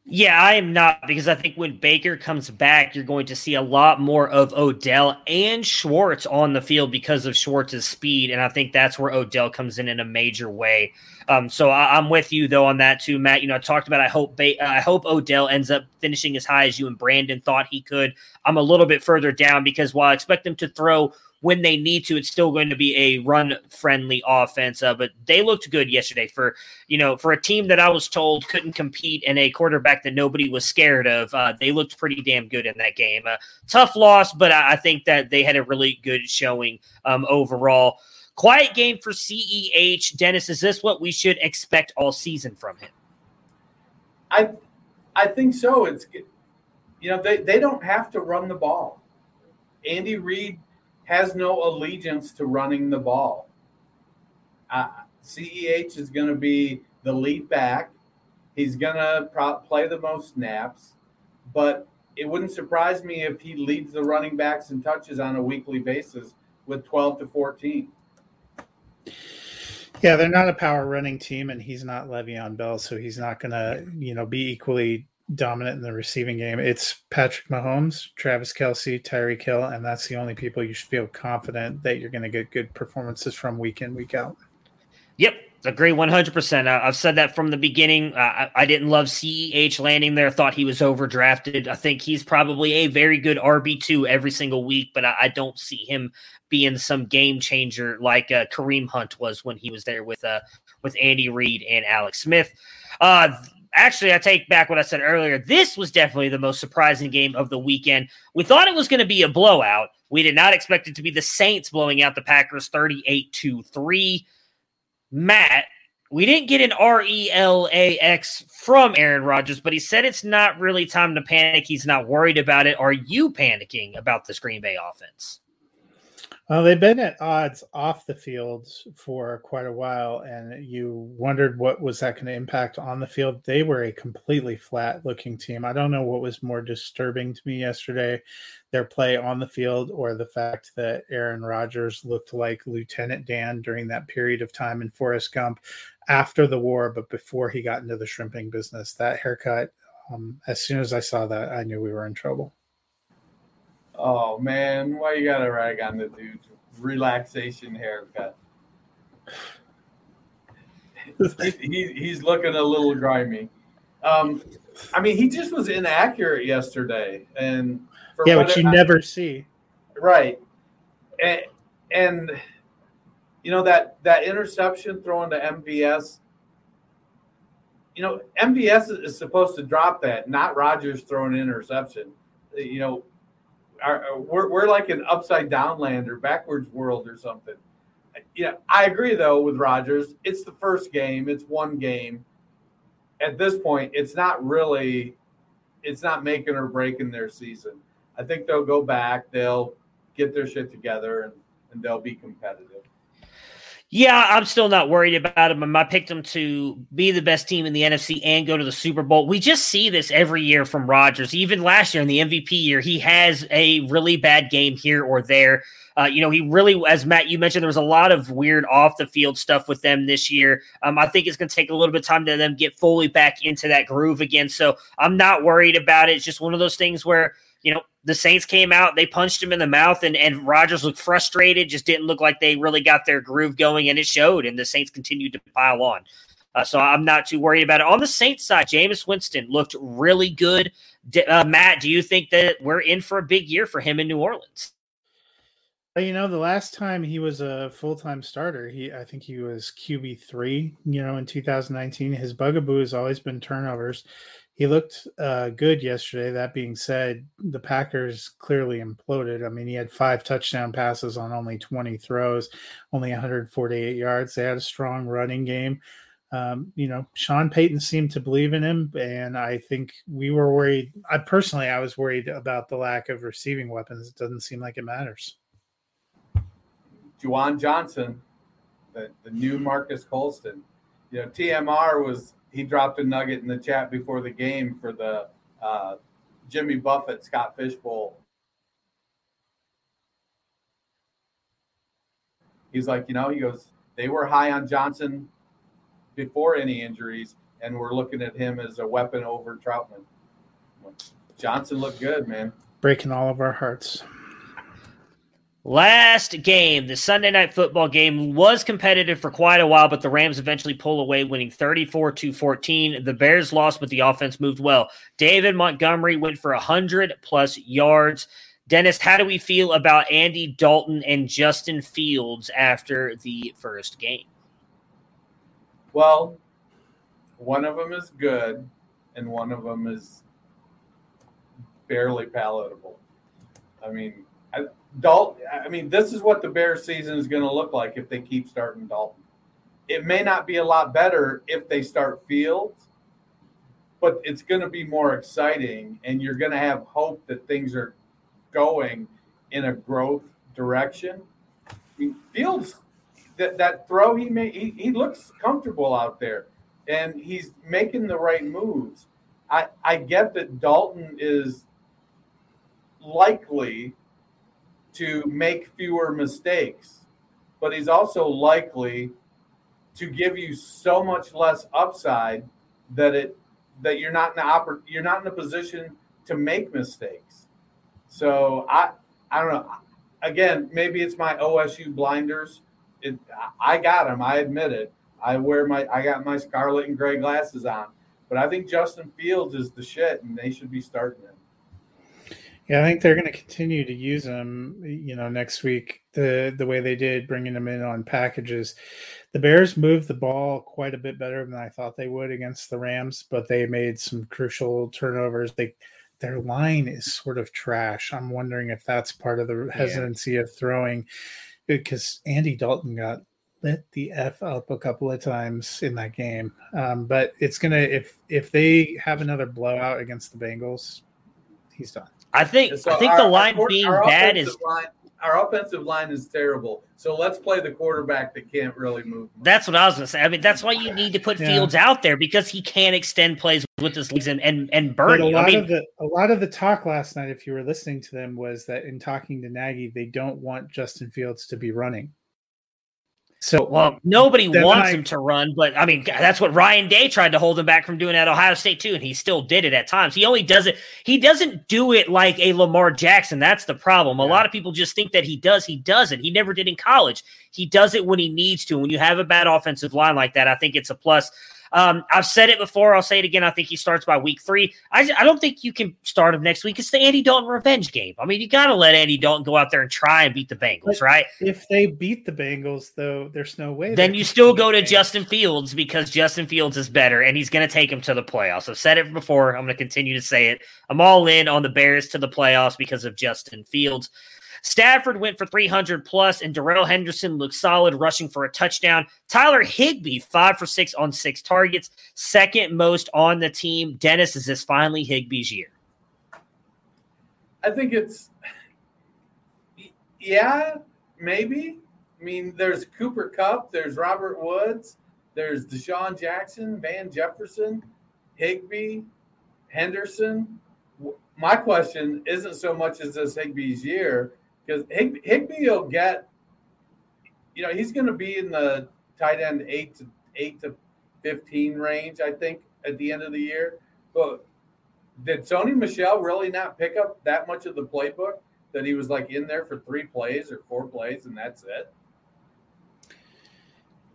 Yeah, I am not because I think when Baker comes back, you're going to see a lot more of Odell and Schwartz on the field because of Schwartz's speed, and I think that's where Odell comes in in a major way. Um, so I, am with you though on that too, Matt. You know, I talked about I hope ba- I hope Odell ends up finishing as high as you and Brandon thought he could. I'm a little bit further down because while I expect him to throw when they need to, it's still going to be a run friendly offense. Uh, but they looked good yesterday for you know for a team that I was told couldn't compete and a quarterback that nobody was scared of. Uh, they looked pretty damn good in that game. Uh, tough loss, but I, I, think that they had a really good showing um, overall. Quiet game for CEH. Dennis, is this what we should expect all season from him? I I think so. It's you know they, they don't have to run the ball. Andy Reid has no allegiance to running the ball. Uh, CEH is going to be the lead back. He's going to pro- play the most snaps, but it wouldn't surprise me if he leads the running backs and touches on a weekly basis with 12 to 14. Yeah, they're not a power running team, and he's not Le'Veon Bell, so he's not going to, you know, be equally dominant in the receiving game. It's Patrick Mahomes, Travis Kelce, Tyreek Hill, and that's the only people you should feel confident that you're going to get good performances from week in, week out. Yep, agree 100%. I've said that from the beginning. Uh, I didn't love CEH landing there. Thought he was overdrafted. I think he's probably a very good RB2 every single week, but I, I don't see him being some game changer like uh, Kareem Hunt was when he was there with uh, with Andy Reid and Alex Smith. Uh, actually, I take back what I said earlier. This was definitely the most surprising game of the weekend. We thought it was going to be a blowout. We did not expect it to be the Saints blowing out the Packers 38 to 3. Matt, we didn't get an R E L A X from Aaron Rodgers, but he said it's not really time to panic. He's not worried about it. Are you panicking about the Green Bay offense? Well, they've been at odds off the field for quite a while, and you wondered what was that going to impact on the field. They were a completely flat-looking team. I don't know what was more disturbing to me yesterday, their play on the field, or the fact that Aaron Rodgers looked like Lieutenant Dan during that period of time in Forrest Gump after the war, but before he got into the shrimping business. That haircut, um, as soon as I saw that, I knew we were in trouble. Oh man, why you gotta rag on the dude's relaxation haircut? he, he, he's looking a little grimy. Um, I mean, he just was inaccurate yesterday, and yeah, which you I, never see. Right, and and you know that that interception thrown to MVS. You know, MVS is supposed to drop that, not Rodgers throwing an interception. You know, our, uh, we're, we're like an upside down land or backwards world or something. Yeah, I agree though with Rodgers. It's the first game. It's one game. At this point, it's not really, it's not making or breaking their season. I think they'll go back. They'll get their shit together and, and they'll be competitive. Yeah, I'm still not worried about him. I picked him to be the best team in the NFC and go to the Super Bowl. We just see this every year from Rodgers. Even last year in the MVP year, he has a really bad game here or there. Uh, you know, he really, as Matt, you mentioned, there was a lot of weird off the field stuff with them this year. Um, I think it's going to take a little bit of time to them get fully back into that groove again. So I'm not worried about it. It's just one of those things where, you know, the Saints came out, they punched him in the mouth, and, and Rodgers looked frustrated, just didn't look like they really got their groove going, and it showed, and the Saints continued to pile on. Uh, so I'm not too worried about it. On the Saints side, Jameis Winston looked really good. D- uh, Matt, do you think that we're in for a big year for him in New Orleans? You know, the last time he was a full time starter, he I think he was QB three. You know, in 2019, his bugaboo has always been turnovers he looked uh, good yesterday. That being said, the Packers clearly imploded. I mean, he had five touchdown passes on only 20 throws, only 148 yards. They had a strong running game. Um, you know, Sean Payton seemed to believe in him, and I think we were worried. I personally, I was worried about the lack of receiving weapons. It doesn't seem like it matters. Juwan Johnson, the, the new Marques Colston. You know, TMR was he dropped a nugget in the chat before the game for the uh, Jimmy Buffett Scott Fishbowl. He's like, you know, he goes, they were high on Johnson before any injuries, and we're looking at him as a weapon over Trautman. Johnson looked good, man. Breaking all of our hearts. Last game, the Sunday night football game was competitive for quite a while, but the Rams eventually pull away, winning 34 to 14. The Bears lost, but the offense moved well. David Montgomery went for 100 plus yards. Dennis, how do we feel about Andy Dalton and Justin Fields after the first game? Well, one of them is good, and one of them is barely palatable. I mean, I, Dalton, I mean, this is what the Bears season is going to look like if they keep starting Dalton. It may not be a lot better if they start Fields, but it's going to be more exciting, and you're going to have hope that things are going in a growth direction. I mean, Fields, that, that throw he made, he, he looks comfortable out there, and he's making the right moves. I, I get that Dalton is likely to make fewer mistakes, but he's also likely to give you so much less upside that it that you're not in the oper- you're not in a position to make mistakes. So I I don't know. Again, maybe it's my OSU blinders. It, I got them. I admit it. I wear my I got my scarlet and gray glasses on, but I think Justin Fields is the shit, and they should be starting him. Yeah, I think they're going to continue to use them. You know, next week the the way they did, bringing them in on packages. The Bears moved the ball quite a bit better than I thought they would against the Rams, but they made some crucial turnovers. They their line is sort of trash. I'm wondering if that's part of the hesitancy yeah. of throwing, because Andy Dalton got lit the f up a couple of times in that game. Um, but it's gonna if if they have another blowout against the Bengals, he's done. I think so I think our, the line our, being our bad is. Line, our offensive line is terrible. So let's play the quarterback that can't really move. That's what I was going to say. I mean, that's why you need to put Yeah. Fields out there because he can't extend plays with his legs and and, and But burn a you. I lot mean, of the a lot of the talk last night, if you were listening to them, was that in talking to Nagy, they don't want Justin Fields to be running. So well, nobody wants I- him to run, but I mean, that's what Ryan Day tried to hold him back from doing at Ohio State too, and he still did it at times. He only does it. He doesn't do it like a Lamar Jackson. That's the problem. A lot of people just think that he does. He doesn't. He never did in college. He does it when he needs to. When you have a bad offensive line like that, I think it's a plus. Um, I've said it before. I'll say it again. I think he starts by week three. I, I don't think you can start him next week. It's the Andy Dalton revenge game. I mean, you got to let Andy Dalton go out there and try and beat the Bengals, But right? if they beat the Bengals, though, there's no way. Then you still go to. Justin Fields because Justin Fields is better and he's going to take him to the playoffs. I've said it before. I'm going to continue to say it. I'm all in on the Bears to the playoffs because of Justin Fields. Stafford went for 300 plus, and Darrell Henderson looked solid, rushing for a touchdown. Tyler Higbee, five for six on six targets, second most on the team. Dennis, is this finally Higbee's year? I think it's, yeah, maybe. I mean, there's Cooper Kupp, there's Robert Woods, there's DeSean Jackson, Van Jefferson, Higbee, Henderson. My question isn't so much as this Higbee's year because Hig- Higbee will get, you know, he's going to be in the tight end eight to eight to fifteen range, I think, at the end of the year. But did Sony Michel really not pick up that much of the playbook that he was like in there for three plays or four plays and that's it?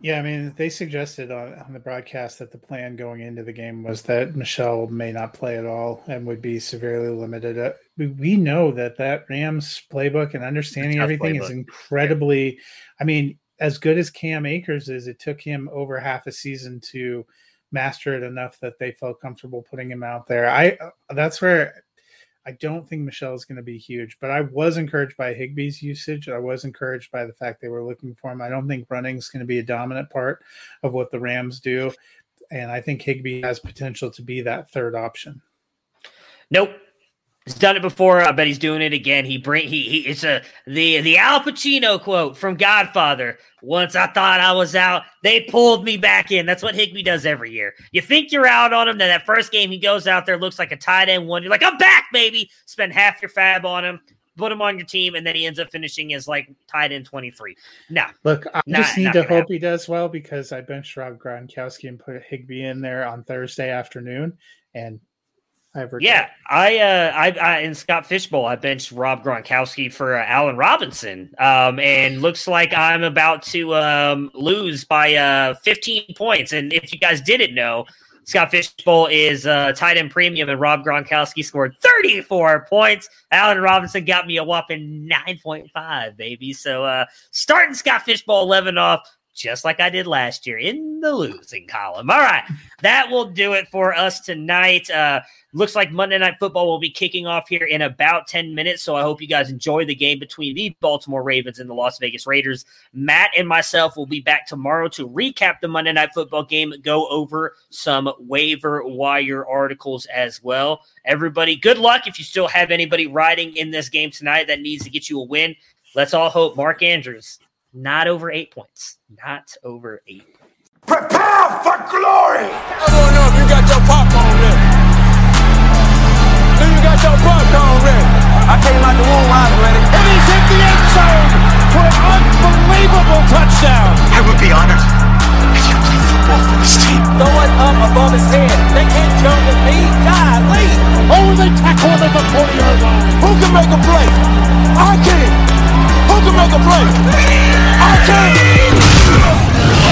Yeah, I mean, they suggested on, on the broadcast that the plan going into the game was that Michel may not play at all and would be severely limited. Uh, we, we know that that Rams playbook and understanding everything is playbook. incredibly. I mean, as good as Cam Akers is, it took him over half a season to master it enough that they felt comfortable putting him out there. I uh, that's where I don't think Michel is going to be huge, but I was encouraged by Higbee's usage. I was encouraged by the fact they were looking for him. I don't think running is going to be a dominant part of what the Rams do, and I think Higbee has potential to be that third option. Nope. He's done it before. I bet he's doing it again. He bring he, he it's a the the Al Pacino quote from Godfather. Once I thought I was out, they pulled me back in. That's what Higbee does every year. You think you're out on him, then that first game he goes out there, looks like a tight end one. You're like, I'm back, baby. Spend half your fab on him, put him on your team, and then he ends up finishing as like tight end 23. No, Look, I Not- just need to hope happen. he does well because I benched Rob Gronkowski and put Higbee in there on Thursday afternoon, and Regret Yeah, I, uh, I, I, in Scott Fishbowl, I benched Rob Gronkowski for uh, Allen Robinson, um, and looks like I'm about to um, lose by uh, 15 points. And if you guys didn't know, Scott Fishbowl is uh, tight end premium, and Rob Gronkowski scored 34 points. Allen Robinson got me a whopping 9.5, baby. So uh, starting Scott Fishbowl 11 off. Just like I did last year in the losing column. All right, that will do it for us tonight. Uh, Looks like Monday Night Football will be kicking off here in about 10 minutes. So I hope you guys enjoy the game between the Baltimore Ravens and the Las Vegas Raiders. Matt and myself will be back tomorrow to recap the Monday Night Football game, go over some waiver wire articles as well. Everybody, good luck if you still have anybody riding in this game tonight that needs to get you a win. Let's all hope Mark Andrews, not over eight points. Not over eight. Prepare for glory! I don't know if you got your popcorn ready. Do you got your popcorn ready? I came out the womb, I was ready. And he's hit the end zone for an unbelievable touchdown. I would be honored if you played football for this team. Throw it up above his head. They can't jump with me. Golly. Oh, they tackle him at the 40 yard line. Who can make a play? I can. Who can make a play? I can't.